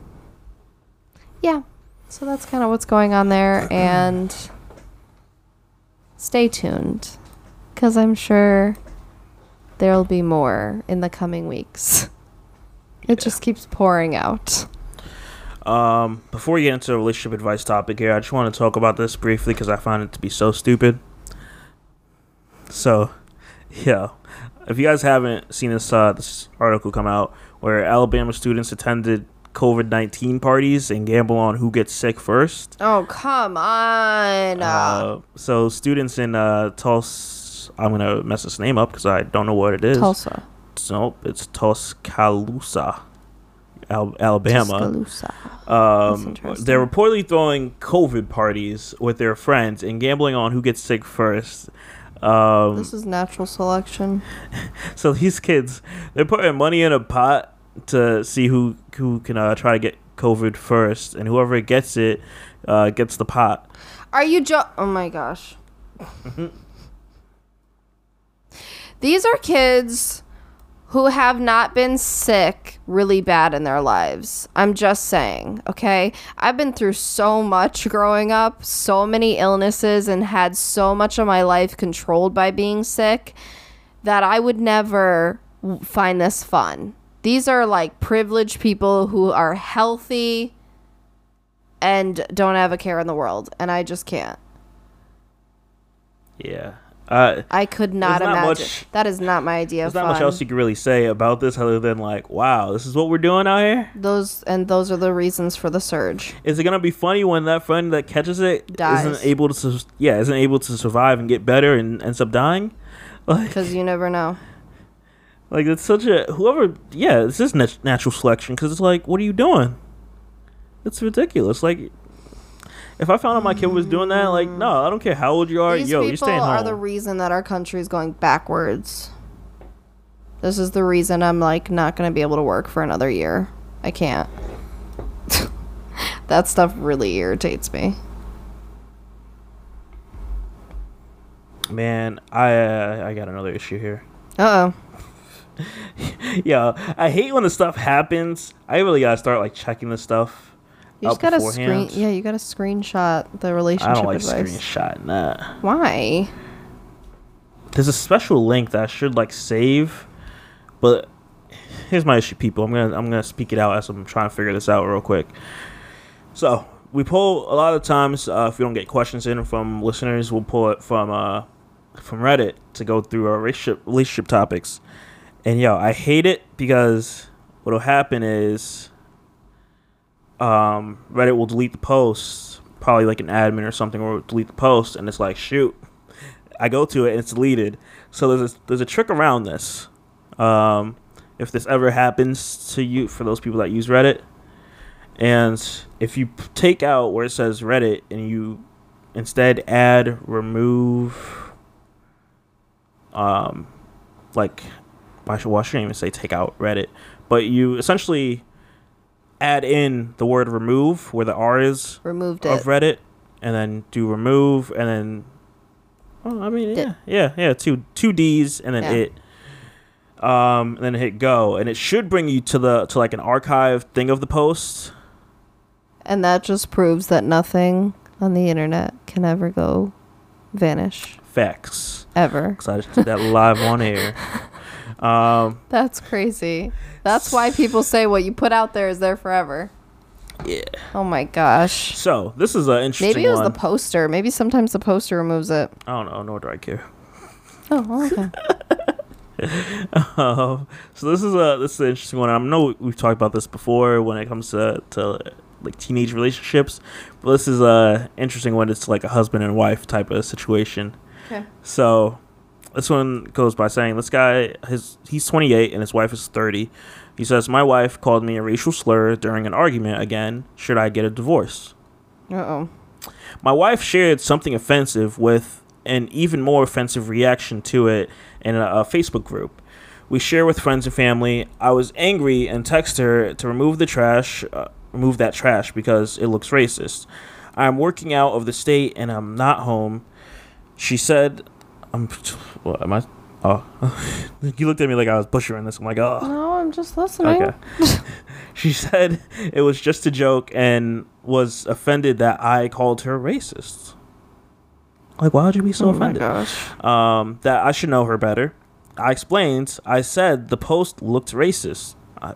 yeah. So that's kind of what's going on there, *clears throat* and stay tuned, because I'm sure there'll be more in the coming weeks. It just keeps pouring out. Um, before we get into the relationship advice topic here, I just want to talk about this briefly because I find it to be so stupid. So, yeah, if you guys haven't seen this uh, this article come out where Alabama students attended COVID nineteen parties and gamble on who gets sick first. Oh come on! Uh, so students in uh, Tulsa, I'm gonna mess this name up because I don't know what it is. Tulsa, Nope, it's Tuscaloosa, Al- Alabama. Tuscaloosa. Um, they're reportedly throwing COVID parties with their friends and gambling on who gets sick first. Um, This is natural selection. *laughs* so these kids, they're putting money in a pot to see who who can uh, try to get COVID first, and whoever gets it uh, gets the pot. Are you jo- Oh my gosh. These are kids who have not been sick really bad in their lives. I'm just saying, okay? I've been through so much growing up, so many illnesses, and had so much of my life controlled by being sick that I would never find this fun. These are like privileged people who are healthy and don't have a care in the world, and I just can't. Yeah. Uh, I could not not imagine. much- that is not my idea of there's not much else you can really say about this other than like, wow, this is what we're doing out here. those and those are the reasons for the surge. Is it gonna be funny when that friend that catches it Dies. not able to, yeah, isn't able to survive and get better and ends up dying? *laughs* Like, Because you never know. like it's such a whoever, yeah, this is nat- natural selection because it's like, what are you doing? It's ridiculous. Like, If I found out my kid was doing that, like, no, I don't care how old you are. These Yo, you're people staying home. are the reason that our country is going backwards. This is the reason I'm like not going to be able to work for another year. I can't. *laughs* that stuff really irritates me. Man, I uh, I got another issue here. Uh oh. *laughs* Yeah, I hate when the stuff happens. I really gotta start like checking the stuff. You just gotta screen. Yeah, you gotta screenshot the relationship I don't like advice. screenshotting that. Why? There's a special link that I should like save, but here's my issue, people. I'm gonna I'm gonna speak it out as I'm trying to figure this out real quick. So we pull a lot of times uh, if we don't get questions in from listeners, we'll pull it from uh, from Reddit to go through our relationship relationship topics. And yo, I hate it because what'll happen is um, Reddit will delete the post, probably like an admin or something, will delete the post, and it's like shoot. I go to it and it's deleted. So there's a, there's a trick around this. Um, if this ever happens to you, for those people that use Reddit, and if you take out where it says Reddit and you instead add remove, um, like, I should, well, I shouldn't even say take out Reddit, but you essentially add in the word remove where the R is Removed of it. Reddit, and then do remove, and then, oh, I mean, yeah, yeah, yeah, two two D's, and then Yeah. it, um, and then hit go, and it should bring you to the to like an archive thing of the post. And that just proves that nothing on the internet can ever go vanish. Facts, Ever. *laughs* because I just did that live on air. *laughs* Um, That's crazy. That's why people say what you put out there is there forever. yeah. Oh my gosh. So this is an interesting Maybe it was one. the poster. Maybe sometimes the poster removes it. I don't know, nor do I care. Oh, okay. *laughs* Um, so this is a this is an interesting one. I know we've talked about this before when it comes to to like teenage relationships, but this is a interesting one. It's like a husband and wife type of situation. Okay. So this one goes by saying this guy his he's 28 and his wife is 30. He says my wife called me a racial slur during an argument again. Should I get a divorce? Uh oh. My wife shared something offensive with an even more offensive reaction to it in a, a Facebook group. We share with friends and family. I was angry and texted her to remove the trash, uh, remove that trash because it looks racist. I'm working out of the state and I'm not home. She said, "I'm what am I? Oh, *laughs* you looked at me like I was butchering this. I'm like, oh, No, I'm just listening. Okay. *laughs* she said it was just a joke and was offended that I called her racist. Like, why would you be so Oh my offended? gosh. Um, that I should know her better. I explained. I said the post looked racist. I,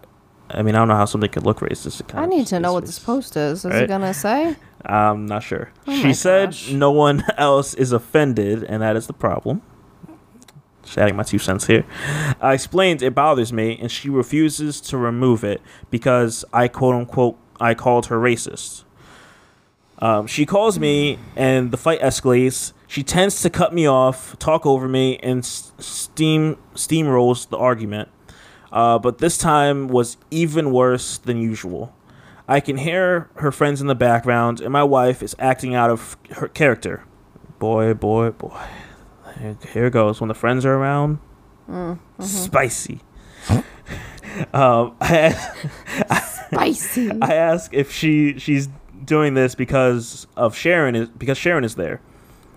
I mean, I don't know how something could look racist. I need to know is what this post is. Is Right? it gonna say? *laughs* I'm not sure. Oh she said gosh. no one else is offended, and that is the problem. Just adding my two cents here. I explained it bothers me, and she refuses to remove it because I quote unquote I called her racist. Um, she calls me, and the fight escalates. She tends to cut me off, talk over me, and steam steamrolls the argument. Uh, but this time was even worse than usual. I can hear her friends in the background, and my wife is acting out of her character. Boy, boy, boy. Here- goes. When the friends are around, spicy. *laughs* um, *laughs* I, Spicy. I ask if she she's doing this because of Sharon is because Sharon is there.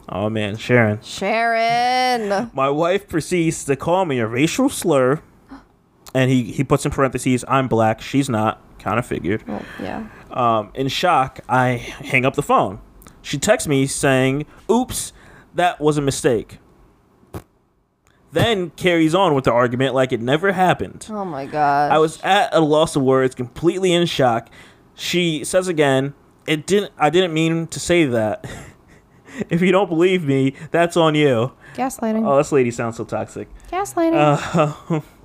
Oh man, Sharon. Sharon. My wife proceeds to call me a racial slur, and he he puts in parentheses, "I'm black, she's not." Kind of figured. Well, yeah. Um, in shock, I hang up the phone. She texts me saying, "Oops, that was a mistake." Then carries on with the argument like it never happened. Oh my god. I was at a loss of words, completely in shock. She says again, "It didn't. I didn't mean to say that. *laughs* if you don't believe me, that's on you." gaslighting. Oh, this lady sounds so toxic. gaslighting. Uh, *laughs*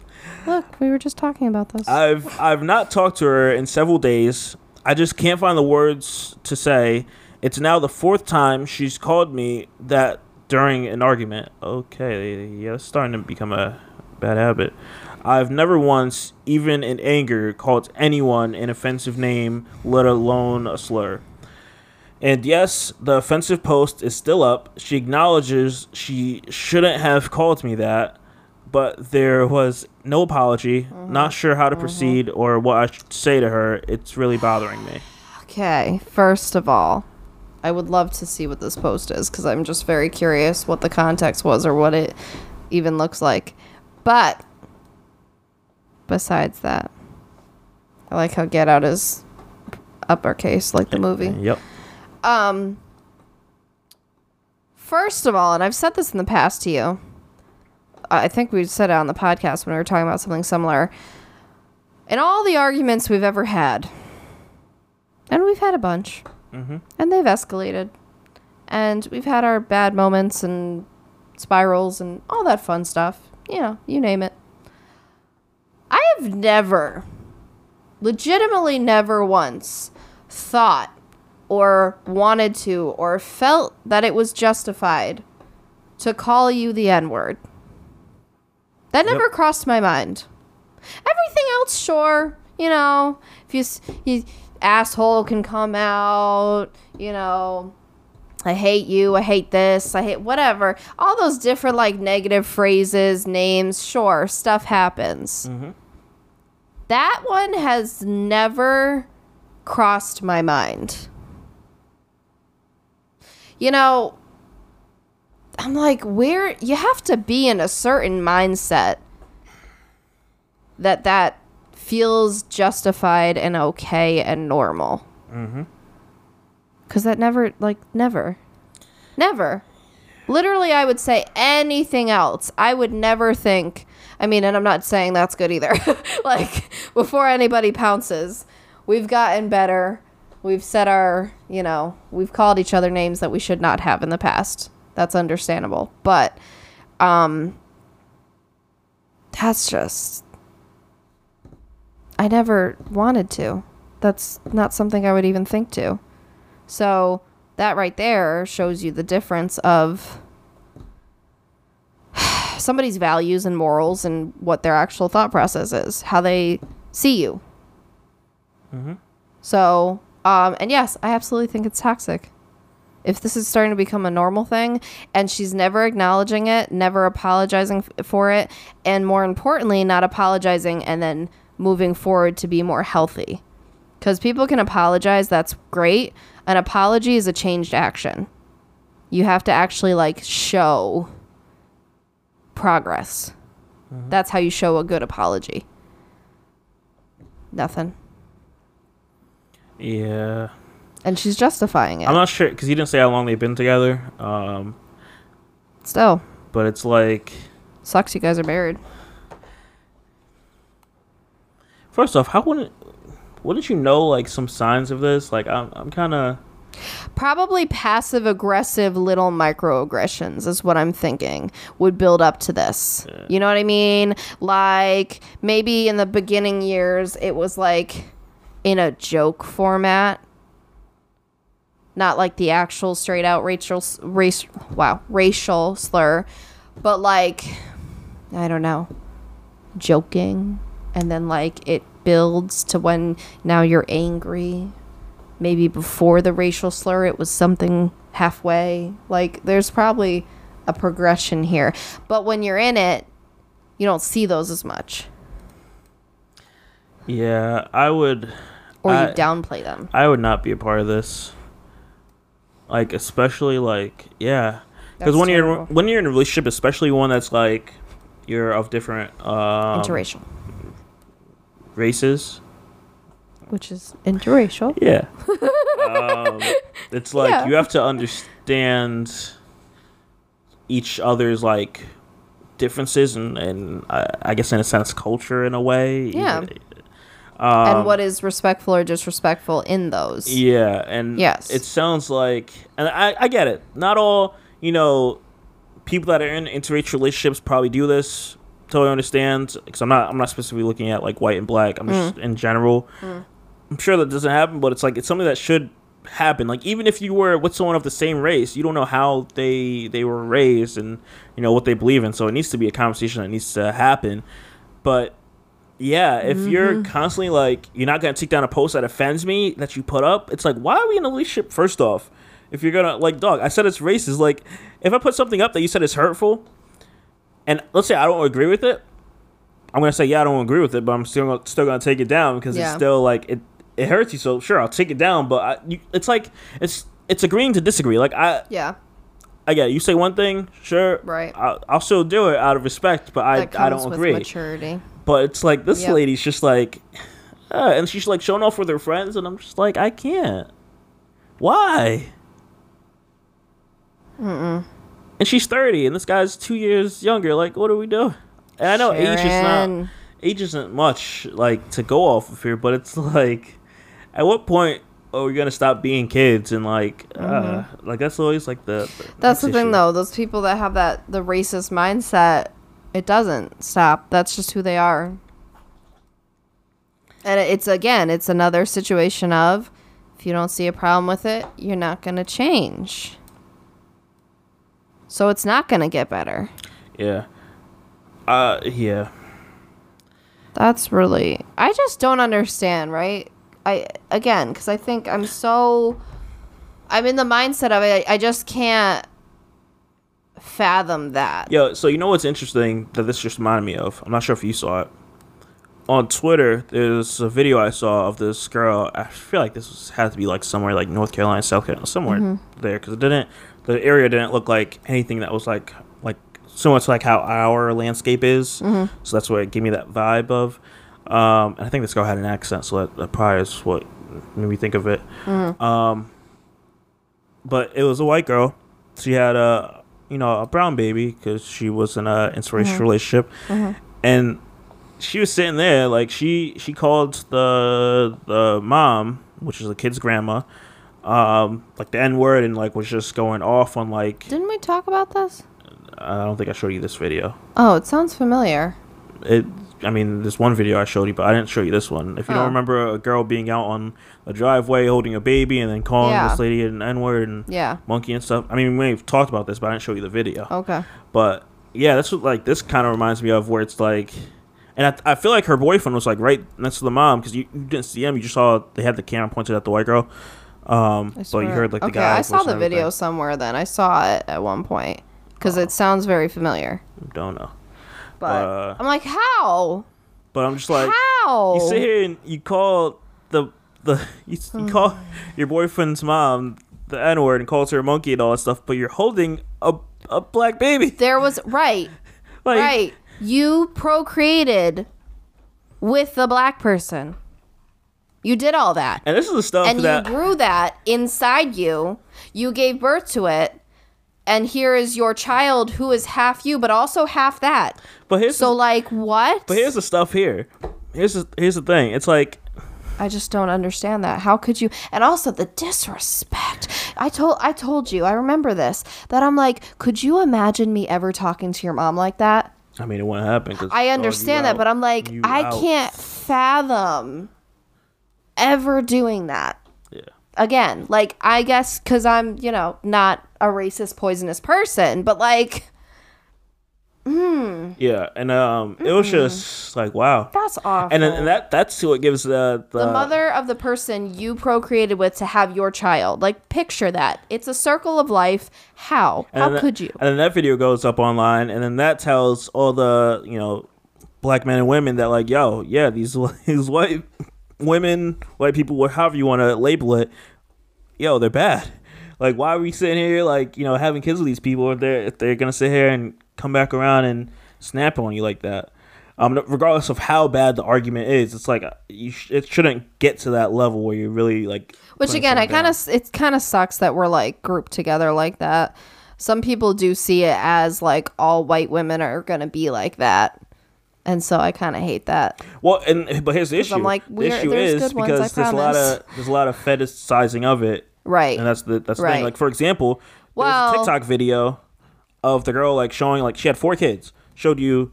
Look, we were just talking about this. I've I've not talked to her in several days. I just can't find the words to say. It's now the fourth time she's called me that during an argument. Okay, yeah, it's starting to become a bad habit. I've never once, even in anger, called anyone an offensive name, let alone a slur. And yes, the offensive post is still up. She acknowledges she shouldn't have called me that, but there was no apology. Not sure how to proceed or what I should say to her. It's really bothering me. Okay, first of all, I would love to see what this post is because I'm just very curious what the context was or what it even looks like. But besides that, I like how Get Out is uppercase, like the movie. Yep. Um, first of all, and I've said this in the past to you. I think we said it on the podcast when we were talking about something similar. In all the arguments we've ever had, and we've had a bunch, mm-hmm. and they've escalated, and we've had our bad moments and spirals and all that fun stuff. You know, you name it. I have never, legitimately never once, thought or wanted to or felt that it was justified to call you the N word. That never crossed my mind. Everything else, sure, you know, if you, you asshole can come out, you know, I hate you, I hate this, I hate whatever. All those different like negative phrases, names, sure, stuff happens. Mm-hmm. That one has never crossed my mind. You know, I'm like, where you have to be in a certain mindset that that feels justified and okay and normal. Mm-hmm. Cause that never, like, never, never. Literally, I would say anything else. I would never think. I mean, and I'm not saying that's good either. *laughs* like, before anybody pounces, we've gotten better. We've said our, you know, we've called each other names that we should not have in the past. That's understandable. But, um, that's just. I never wanted to. That's not something I would even think to. So that right there shows you the difference of *sighs* somebody's values and morals and what their actual thought process is, how they see you. So, um, and yes, I absolutely think it's toxic. If this is starting to become a normal thing and she's never acknowledging it, never apologizing f- for it, and more importantly, not apologizing and then moving forward to be more healthy. Because people can apologize, that's great. An apology is a changed action. You have to actually like show progress. Mm-hmm. That's how you show a good apology. Nothing. Yeah. And she's justifying it. I'm not sure because he didn't say how long they've been together. Um, Still, but it's like, sucks you guys are married. first off, how wouldn't wouldn't you know like some signs of this? Like, I'm I'm kind of Probably passive aggressive little microaggressions is what I'm thinking would build up to this. You know what I mean? Like maybe in the beginning years it was like in a joke format. Not like the actual straight out racial race wow, racial slur, but like I don't know, joking. And then like it builds to when now you're angry. Maybe before the racial slur it was something halfway. Like there's probably a progression here. But when you're in it you don't see those as much. Yeah. I would or I- you downplay them. I would not be a part of this. Like especially like yeah, because when you're when you're in a relationship, especially one that's like you're of different um, interracial races. which is interracial Yeah. *laughs* um, it's like Yeah. you have to understand each other's like differences and, and I, I guess in a sense culture in a way. Yeah. Um, and what is respectful or disrespectful in those Yeah, and Yes. it sounds like, and I, I get it. Not all, you know, people that are in interracial relationships probably do this. Totally understand, because I'm not, I'm not specifically looking at like white and black. I'm just in general. I'm sure that doesn't happen, but it's like it's something that should happen. Like even if you were with someone of the same race, you don't know how they they were raised and you know what they believe in. So it needs to be a conversation that needs to happen. But Yeah, if you're Mm-hmm. constantly like you're not gonna take down a post that offends me that you put up, it's like why are we in a relationship first off? If you're gonna like dog, I said it's racist. Like if I put something up that you said is hurtful, and let's say I don't agree with it, I'm gonna say yeah I don't agree with it, but I'm still gonna, still gonna take it down because Yeah. it's still like it it hurts you. So sure I'll take it down, but I, you, it's like it's it's agreeing to disagree. Like I Yeah. I get it. you say one thing, sure, Right. I'll, I'll still do it out of respect, but I That comes I don't with agree. maturity. But it's like this Yep. lady's just like, uh, and she's like showing off with her friends, and I'm just like, I can't. Why? Mm-mm. And she's 30, and this guy's two years younger. Like, what do we do? And I know age is not age isn't much like to go off of here, but it's *laughs* like, at what point are we gonna stop being kids and like, uh, like that's always like the. the Mm-hmm. That's the next thing, though. Those people that have that the racist mindset, it doesn't stop. That's just who they are. And it's again, it's another situation of if you don't see a problem with it, you're not going to change. So it's not going to get better. Yeah. Uh, yeah. That's really I just don't understand, right? I again, cuz I think I'm so I'm in the mindset of it. I just can't fathom that. Yo, so you know what's interesting that this just reminded me of? I'm not sure if you saw it. On Twitter, there's a video I saw of this girl. I feel like this was, had to be like somewhere like North Carolina, South Carolina, somewhere Mm-hmm. there, because it didn't. The area didn't look like anything that was like like so much like how our landscape is. Mm-hmm. So that's what it gave me that vibe of. Um, and I think this girl had an accent, so that, that probably is what made me think of it. Mm-hmm. Um, but it was a white girl. She had a you know a brown baby because she was in a interracial Mm-hmm. relationship, and she was sitting there like she she called the the mom, which is the kid's grandma, um, like the n word and like was just going off on like Didn't we talk about this? I don't think I showed you this video. Oh, it sounds familiar. It. I mean, this one video I showed you, but I didn't show you this one. If you Oh. don't remember a girl being out on a driveway holding a baby and then calling Yeah. this lady an N word and Yeah. monkey and stuff. I mean, we've talked about this, but I didn't show you the video. Okay. But yeah, that's what like this kind of reminds me of where it's like, and I, I feel like her boyfriend was like right next to the mom because you, you didn't see him. You just saw they had the camera pointed at the white girl. Um, I but you heard like the okay, guy. I saw the video somewhere. Then I saw it at one point because Oh. it sounds very familiar. Don't know, But Uh, I'm like, how? but I'm just like how? you sit here and you call the the *laughs* you, you call Hmm. your boyfriend's mom the N word and calls her a monkey and all that stuff, but you're holding a a black baby. There was right, *laughs* Like, right. You procreated with the black person. You did all that. And this is the stuff and that you grew that inside you. You gave birth to it. And here is your child who is half you, but also half that. But here's So, the, like, what? but here's the stuff here. Here's the, here's the thing. It's like I just don't understand that. How could you? And also the disrespect. I told I told you. I remember this. That I'm like, could you imagine me ever talking to your mom like that? I mean, it wouldn't happen. I understand that, out. but I'm like, You I out. can't fathom ever doing that. Yeah. Again, like I guess cuz I'm, you know, not a racist poisonous person, but like Yeah, and um, it was just like wow. that's awful. And then and that that's what gives the the, the mother of the person you procreated with to have your child. Like picture that. It's a circle of life. How? How that- could you? And then that video goes up online, and then that tells all the you know black men and women that like, yo, yeah, these *laughs* these white women, white people, however you want to label it, yo, they're bad. Like, why are we sitting here like you know having kids with these people if they're if they're gonna sit here and come back around and snap on you like that? Um, regardless of how bad the argument is, it's like uh, you sh- it shouldn't get to that level where you're really like. Which again, I kind of it kind of sucks that we're like grouped together like that. Some people do see it as like all white women are gonna be like that, and so I kind of hate that. Well, and but here's the issue. I'm like, the issue is good ones, I because there's a lot of there's a lot of fetishizing of it, Right. and that's the that's the Right. thing. Like for example, Well- a TikTok video of the girl like showing like she had four kids, showed you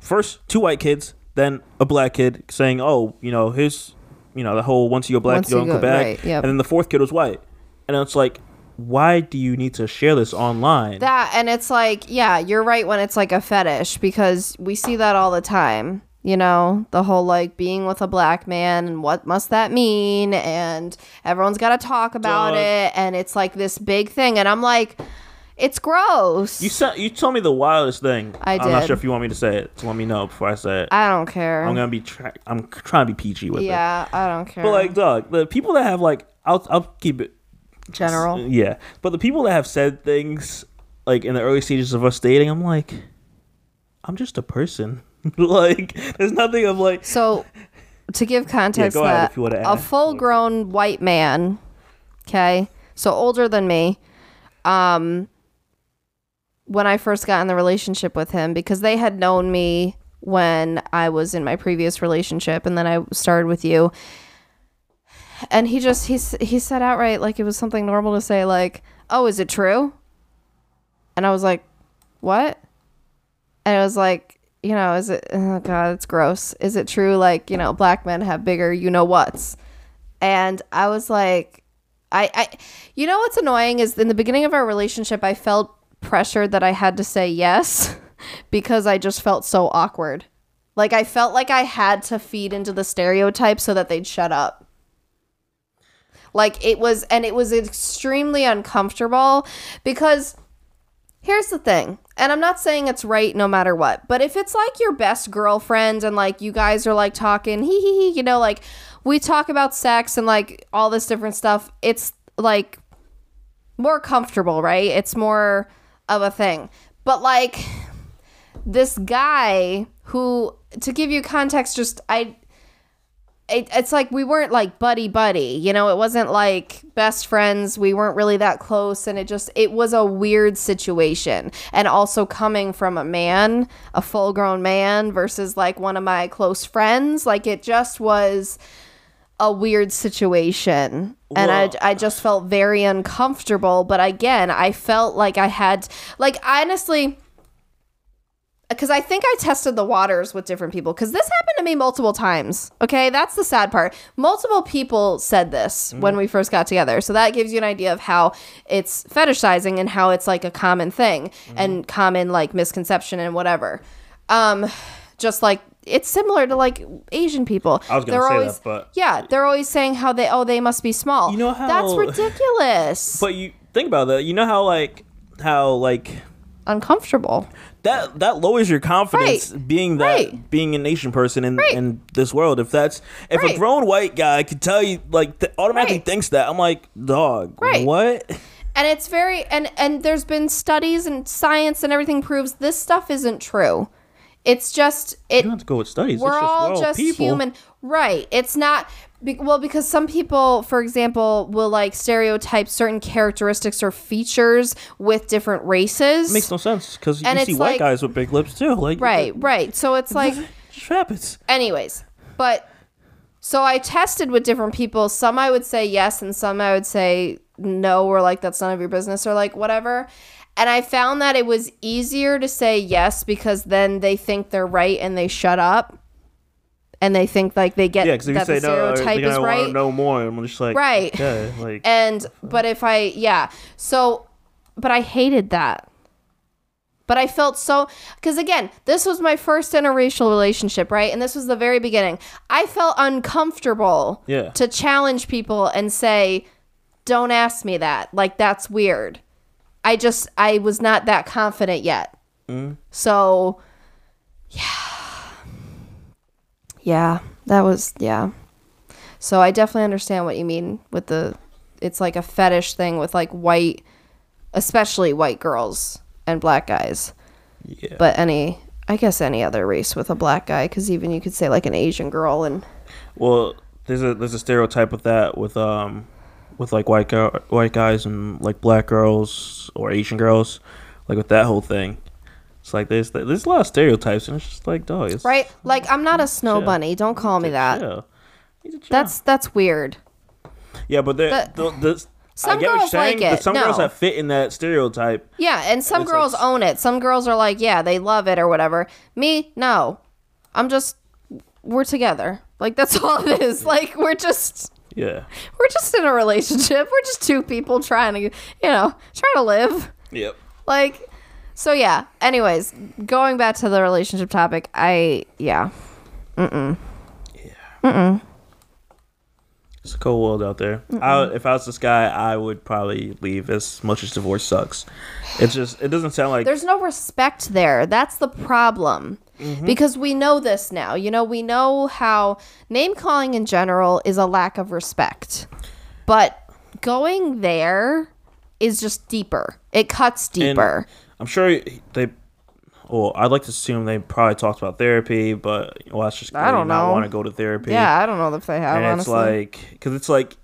first two white kids, then a black kid, saying, "Oh, you know, his, you know, the whole once you go black, Once you go, go- back," right, yep. and then the fourth kid was white, and it's like, why do you need to share this online? That and it's like, yeah, you're right when it's like a fetish because we see that all the time. You know, the whole like being with a black man and what must that mean? And everyone's got to talk about Dog. it. And it's like this big thing. And I'm like, it's gross. You said you told me the wildest thing. I I'm not sure if you want me to say it. So let me know before I say it. I don't care. I'm gonna be. Tra- I'm trying to be PG with it. yeah, I don't care. But like, dog, the people that have like, I'll I'll keep it general. Yeah, but the people that have said things like in the early stages of us dating, I'm like, I'm just a person. *laughs* like, there's nothing of like. So, to give context, ahead that a full-grown white man, okay, so older than me, um, when I first got in the relationship with him, because they had known me when I was in my previous relationship, and then I started with you, and he just he he said outright like it was something normal to say like, "Oh, is it true?" And I was like, "What?" And it was like, you know, is it, oh God, it's gross. Is it true, like, you know, black men have bigger, you know what's? And I was like, I, I, you know what's annoying is in the beginning of our relationship, I felt pressured that I had to say yes *laughs* because I just felt so awkward. Like, I felt like I had to feed into the stereotype so that they'd shut up. Like, it was, and it was extremely uncomfortable because Here's the thing, and I'm not saying it's right no matter what, but if it's like your best girlfriend and like you guys are like talking, hee hee hee, you know, like we talk about sex and like all this different stuff, it's like more comfortable, right? It's more of a thing. But like this guy who, to give you context, just I it, it's like we weren't like buddy buddy you know? It wasn't like best friends. We weren't really that close and it just it was a weird situation. And also coming from a man a full grown man versus like one of my close friends like it just was a weird situation. And I, I just felt very uncomfortable. But again i felt like i had like honestly because I think I tested the waters with different people because this happened to me multiple times. Okay, that's the sad part. Multiple people said this when we first got together, so that gives you an idea of how it's fetishizing and how it's like a common thing and common like misconception and whatever. Um, just like it's similar to like Asian people. I was gonna They're say that, always, but- yeah, they're always saying how they oh they must be small. You know how- that's ridiculous. *laughs* But you think about that. You know how like how like Uncomfortable. That that lowers your confidence Right. being that Right. being an Asian person in Right. in this world. If that's if a grown white guy could tell you like th- automatically thinks that, I'm like, dog, Right. what? and it's very and and there's been studies and science and everything proves this stuff isn't true it's just it You don't have to go with studies. we're it's just, all well, just people. human right it's not be, well because some people for example will like stereotype certain characteristics or features with different races makes no sense because you And see white like- guys with big lips too. Like right right so it's like *laughs* happens. anyways but so i tested with different people some i would say yes and some i would say no or like that's none of your business or like whatever and i found that it was easier to say yes because then they think they're right and they shut up and they think like they get Yeah, that say the no, stereotype they're is right know more. I'm just like, Right. okay, like and but if I yeah, so but I hated that. But I felt so because again, this was my first interracial relationship, right? And this was the very beginning. I felt uncomfortable Yeah. to challenge people and say, "Don't ask me that. Like that's weird." I just I was not that confident yet. Mm-hmm. So yeah. Yeah, that was yeah. So I definitely understand what you mean with the it's like a fetish thing with like white especially white girls and black guys. yeah. But any I guess any other race with a black guy cuz even you could say like an Asian girl and Well, there's a there's a stereotype with that with um with like white girl white guys and like black girls or Asian girls, like with that whole thing. It's like there's there's a lot of stereotypes and it's just like dog. It's, right? Like I'm not a snow chill. bunny. Don't call me that. chill. You need to chill. That's that's weird. yeah, but that- the, the, Some I get what you're girls like but it. some girls that fit in that stereotype. Yeah, and some It's girls like- own it. Some girls are like, yeah, they love it or whatever. Me, no. I'm just we're together. Like that's all it is. Like we're just Yeah. we're just in a relationship. We're just two people trying to, you know, trying to live. Yep. Like so yeah. Anyways, going back to the relationship topic, I yeah. Mm-mm. Yeah. Mm-mm. It's a cold world out there. I, if I was this guy, I would probably leave. As much as divorce sucks, it's just it doesn't sound like There's no respect there. That's the problem. Mm-hmm. Because we know this now. You know, we know how name calling in general is a lack of respect. But going there is just deeper. It cuts and deeper. I'm sure they. Well, I'd like to assume they probably talked about therapy, but well, that's just I don't know. want to go to therapy. yeah, I don't know if they have, and honestly. it's like because it's like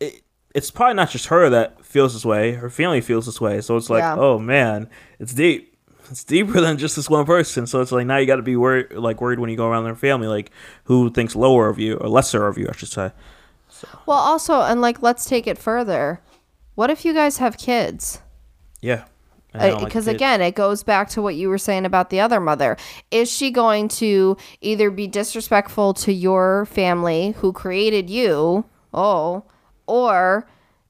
it, it's probably not just her that feels this way her family feels this way so it's like Yeah. oh man it's deep it's deeper *laughs* than just this one person so it's like now you got to be worried like worried when you go around their family like who thinks lower of you or lesser of you i should say So. well, also, and like, let's take it further. What if you guys have kids? yeah And I like because again it goes back to what you were saying about the other mother is she going to either be disrespectful to your family who created you oh or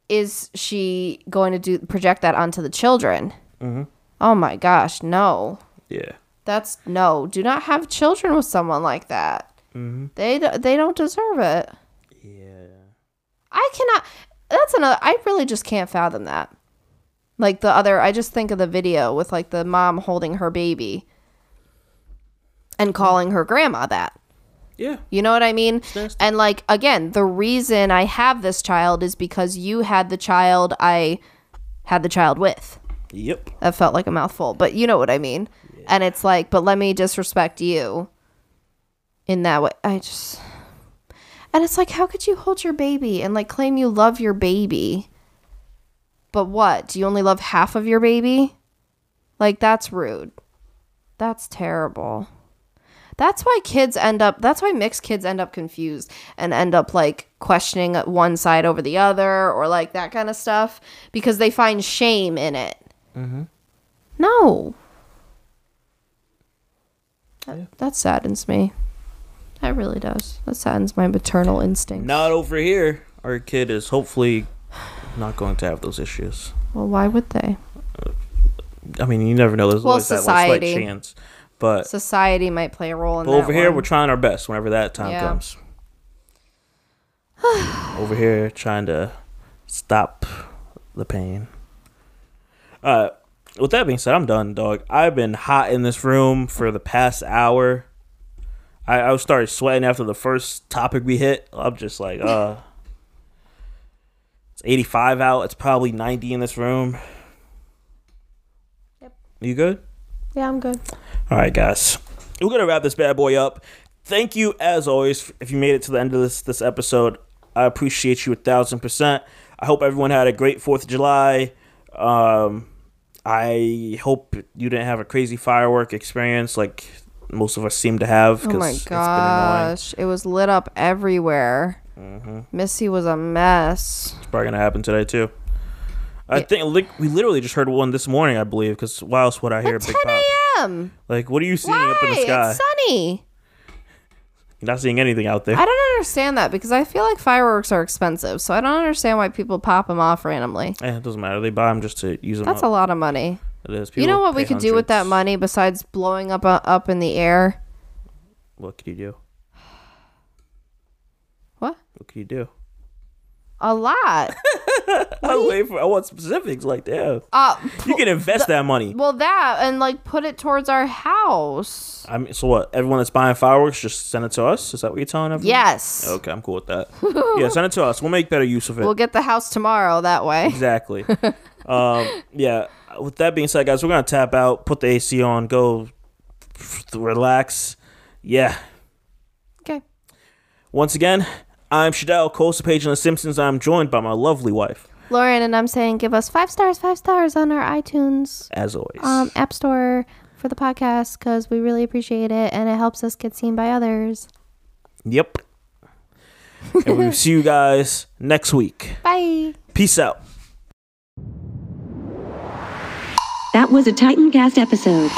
is she going to do project that onto the children Mm-hmm. oh my gosh no yeah that's no do not have children with someone like that Mm-hmm. they they don't deserve it yeah I cannot. That's another. I really just can't fathom that. Like the other, I just think of the video with like the mom holding her baby and calling her grandma that. yeah You know what I mean? And like again, the reason I have this child is because you had the child I had the child with. yep That felt like a mouthful, but you know what I mean. Yeah. And it's like, but let me disrespect you in that way. I just And it's like how could you hold your baby and like claim you love your baby? But what? Do you only love half of your baby? Like that's rude. That's terrible. That's why kids end up that's why mixed kids end up confused and end up like questioning one side over the other or like that kind of stuff because they find shame in it. Mm-hmm. No. That, that saddens me. That really does. That saddens my maternal instinct. not over here our kid is hopefully not going to have those issues Well, why would they? i mean you never know there's Well, always that slight chance but Society might play a role in But that. over here, one. we're trying our best whenever that time Yeah. comes. *sighs* over here, trying to stop the pain. Uh, with that being said, I'm done, dog. I've been hot in this room for the past hour. I, I started sweating after the first topic we hit. I'm just like, uh, it's 85 out. It's probably 90 in this room. Yep. You good? Yeah, I'm good. All right, guys, we're gonna wrap this bad boy up. Thank you, as always, if you made it to the end of this this episode. I appreciate you a thousand percent. I hope everyone had a great Fourth of July. Um, I hope you didn't have a crazy firework experience like most of us seem to have. Oh 'cause my it's been gosh. It was lit up everywhere. Mm-hmm. Missy was a mess. It's probably gonna happen today too. I Yeah. think we literally just heard one this morning, I believe. Because why else would I hear a big 10 pop? a.m. Like, what are you seeing Why? up in the sky? It's sunny. You're not seeing anything out there. I don't understand that because I feel like fireworks are expensive. So I don't understand why people pop them off randomly. Eh, it doesn't matter. They buy them just to use them. That's up. a lot of money. It is. you know what we could do with that money besides blowing up uh, up in the air? What could you do? What? Could you do? A lot. *laughs* I wait for. I want specifics. Like, damn, uh, you can invest that money. well, that and like put it towards our house. I mean, so what? Everyone that's buying fireworks, just send it to us. Is that what you're telling everyone? Yes. Okay, I'm cool with that. *laughs* yeah, send it to us. We'll make better use of it. We'll get the house tomorrow that way. exactly. *laughs* um, yeah. With that being said, guys, we're gonna tap out, put the AC on, go relax. Yeah. Okay. Once again, I'm Shadell, co-host of Page on The Simpsons. I'm joined by my lovely wife, Lauren and I'm saying give us five stars, five stars on our iTunes as always. um, app store for the podcast because we really appreciate it and it helps us get seen by others. Yep. and we'll *laughs* see you guys next week. Bye. Peace out. That was a Titancast episode.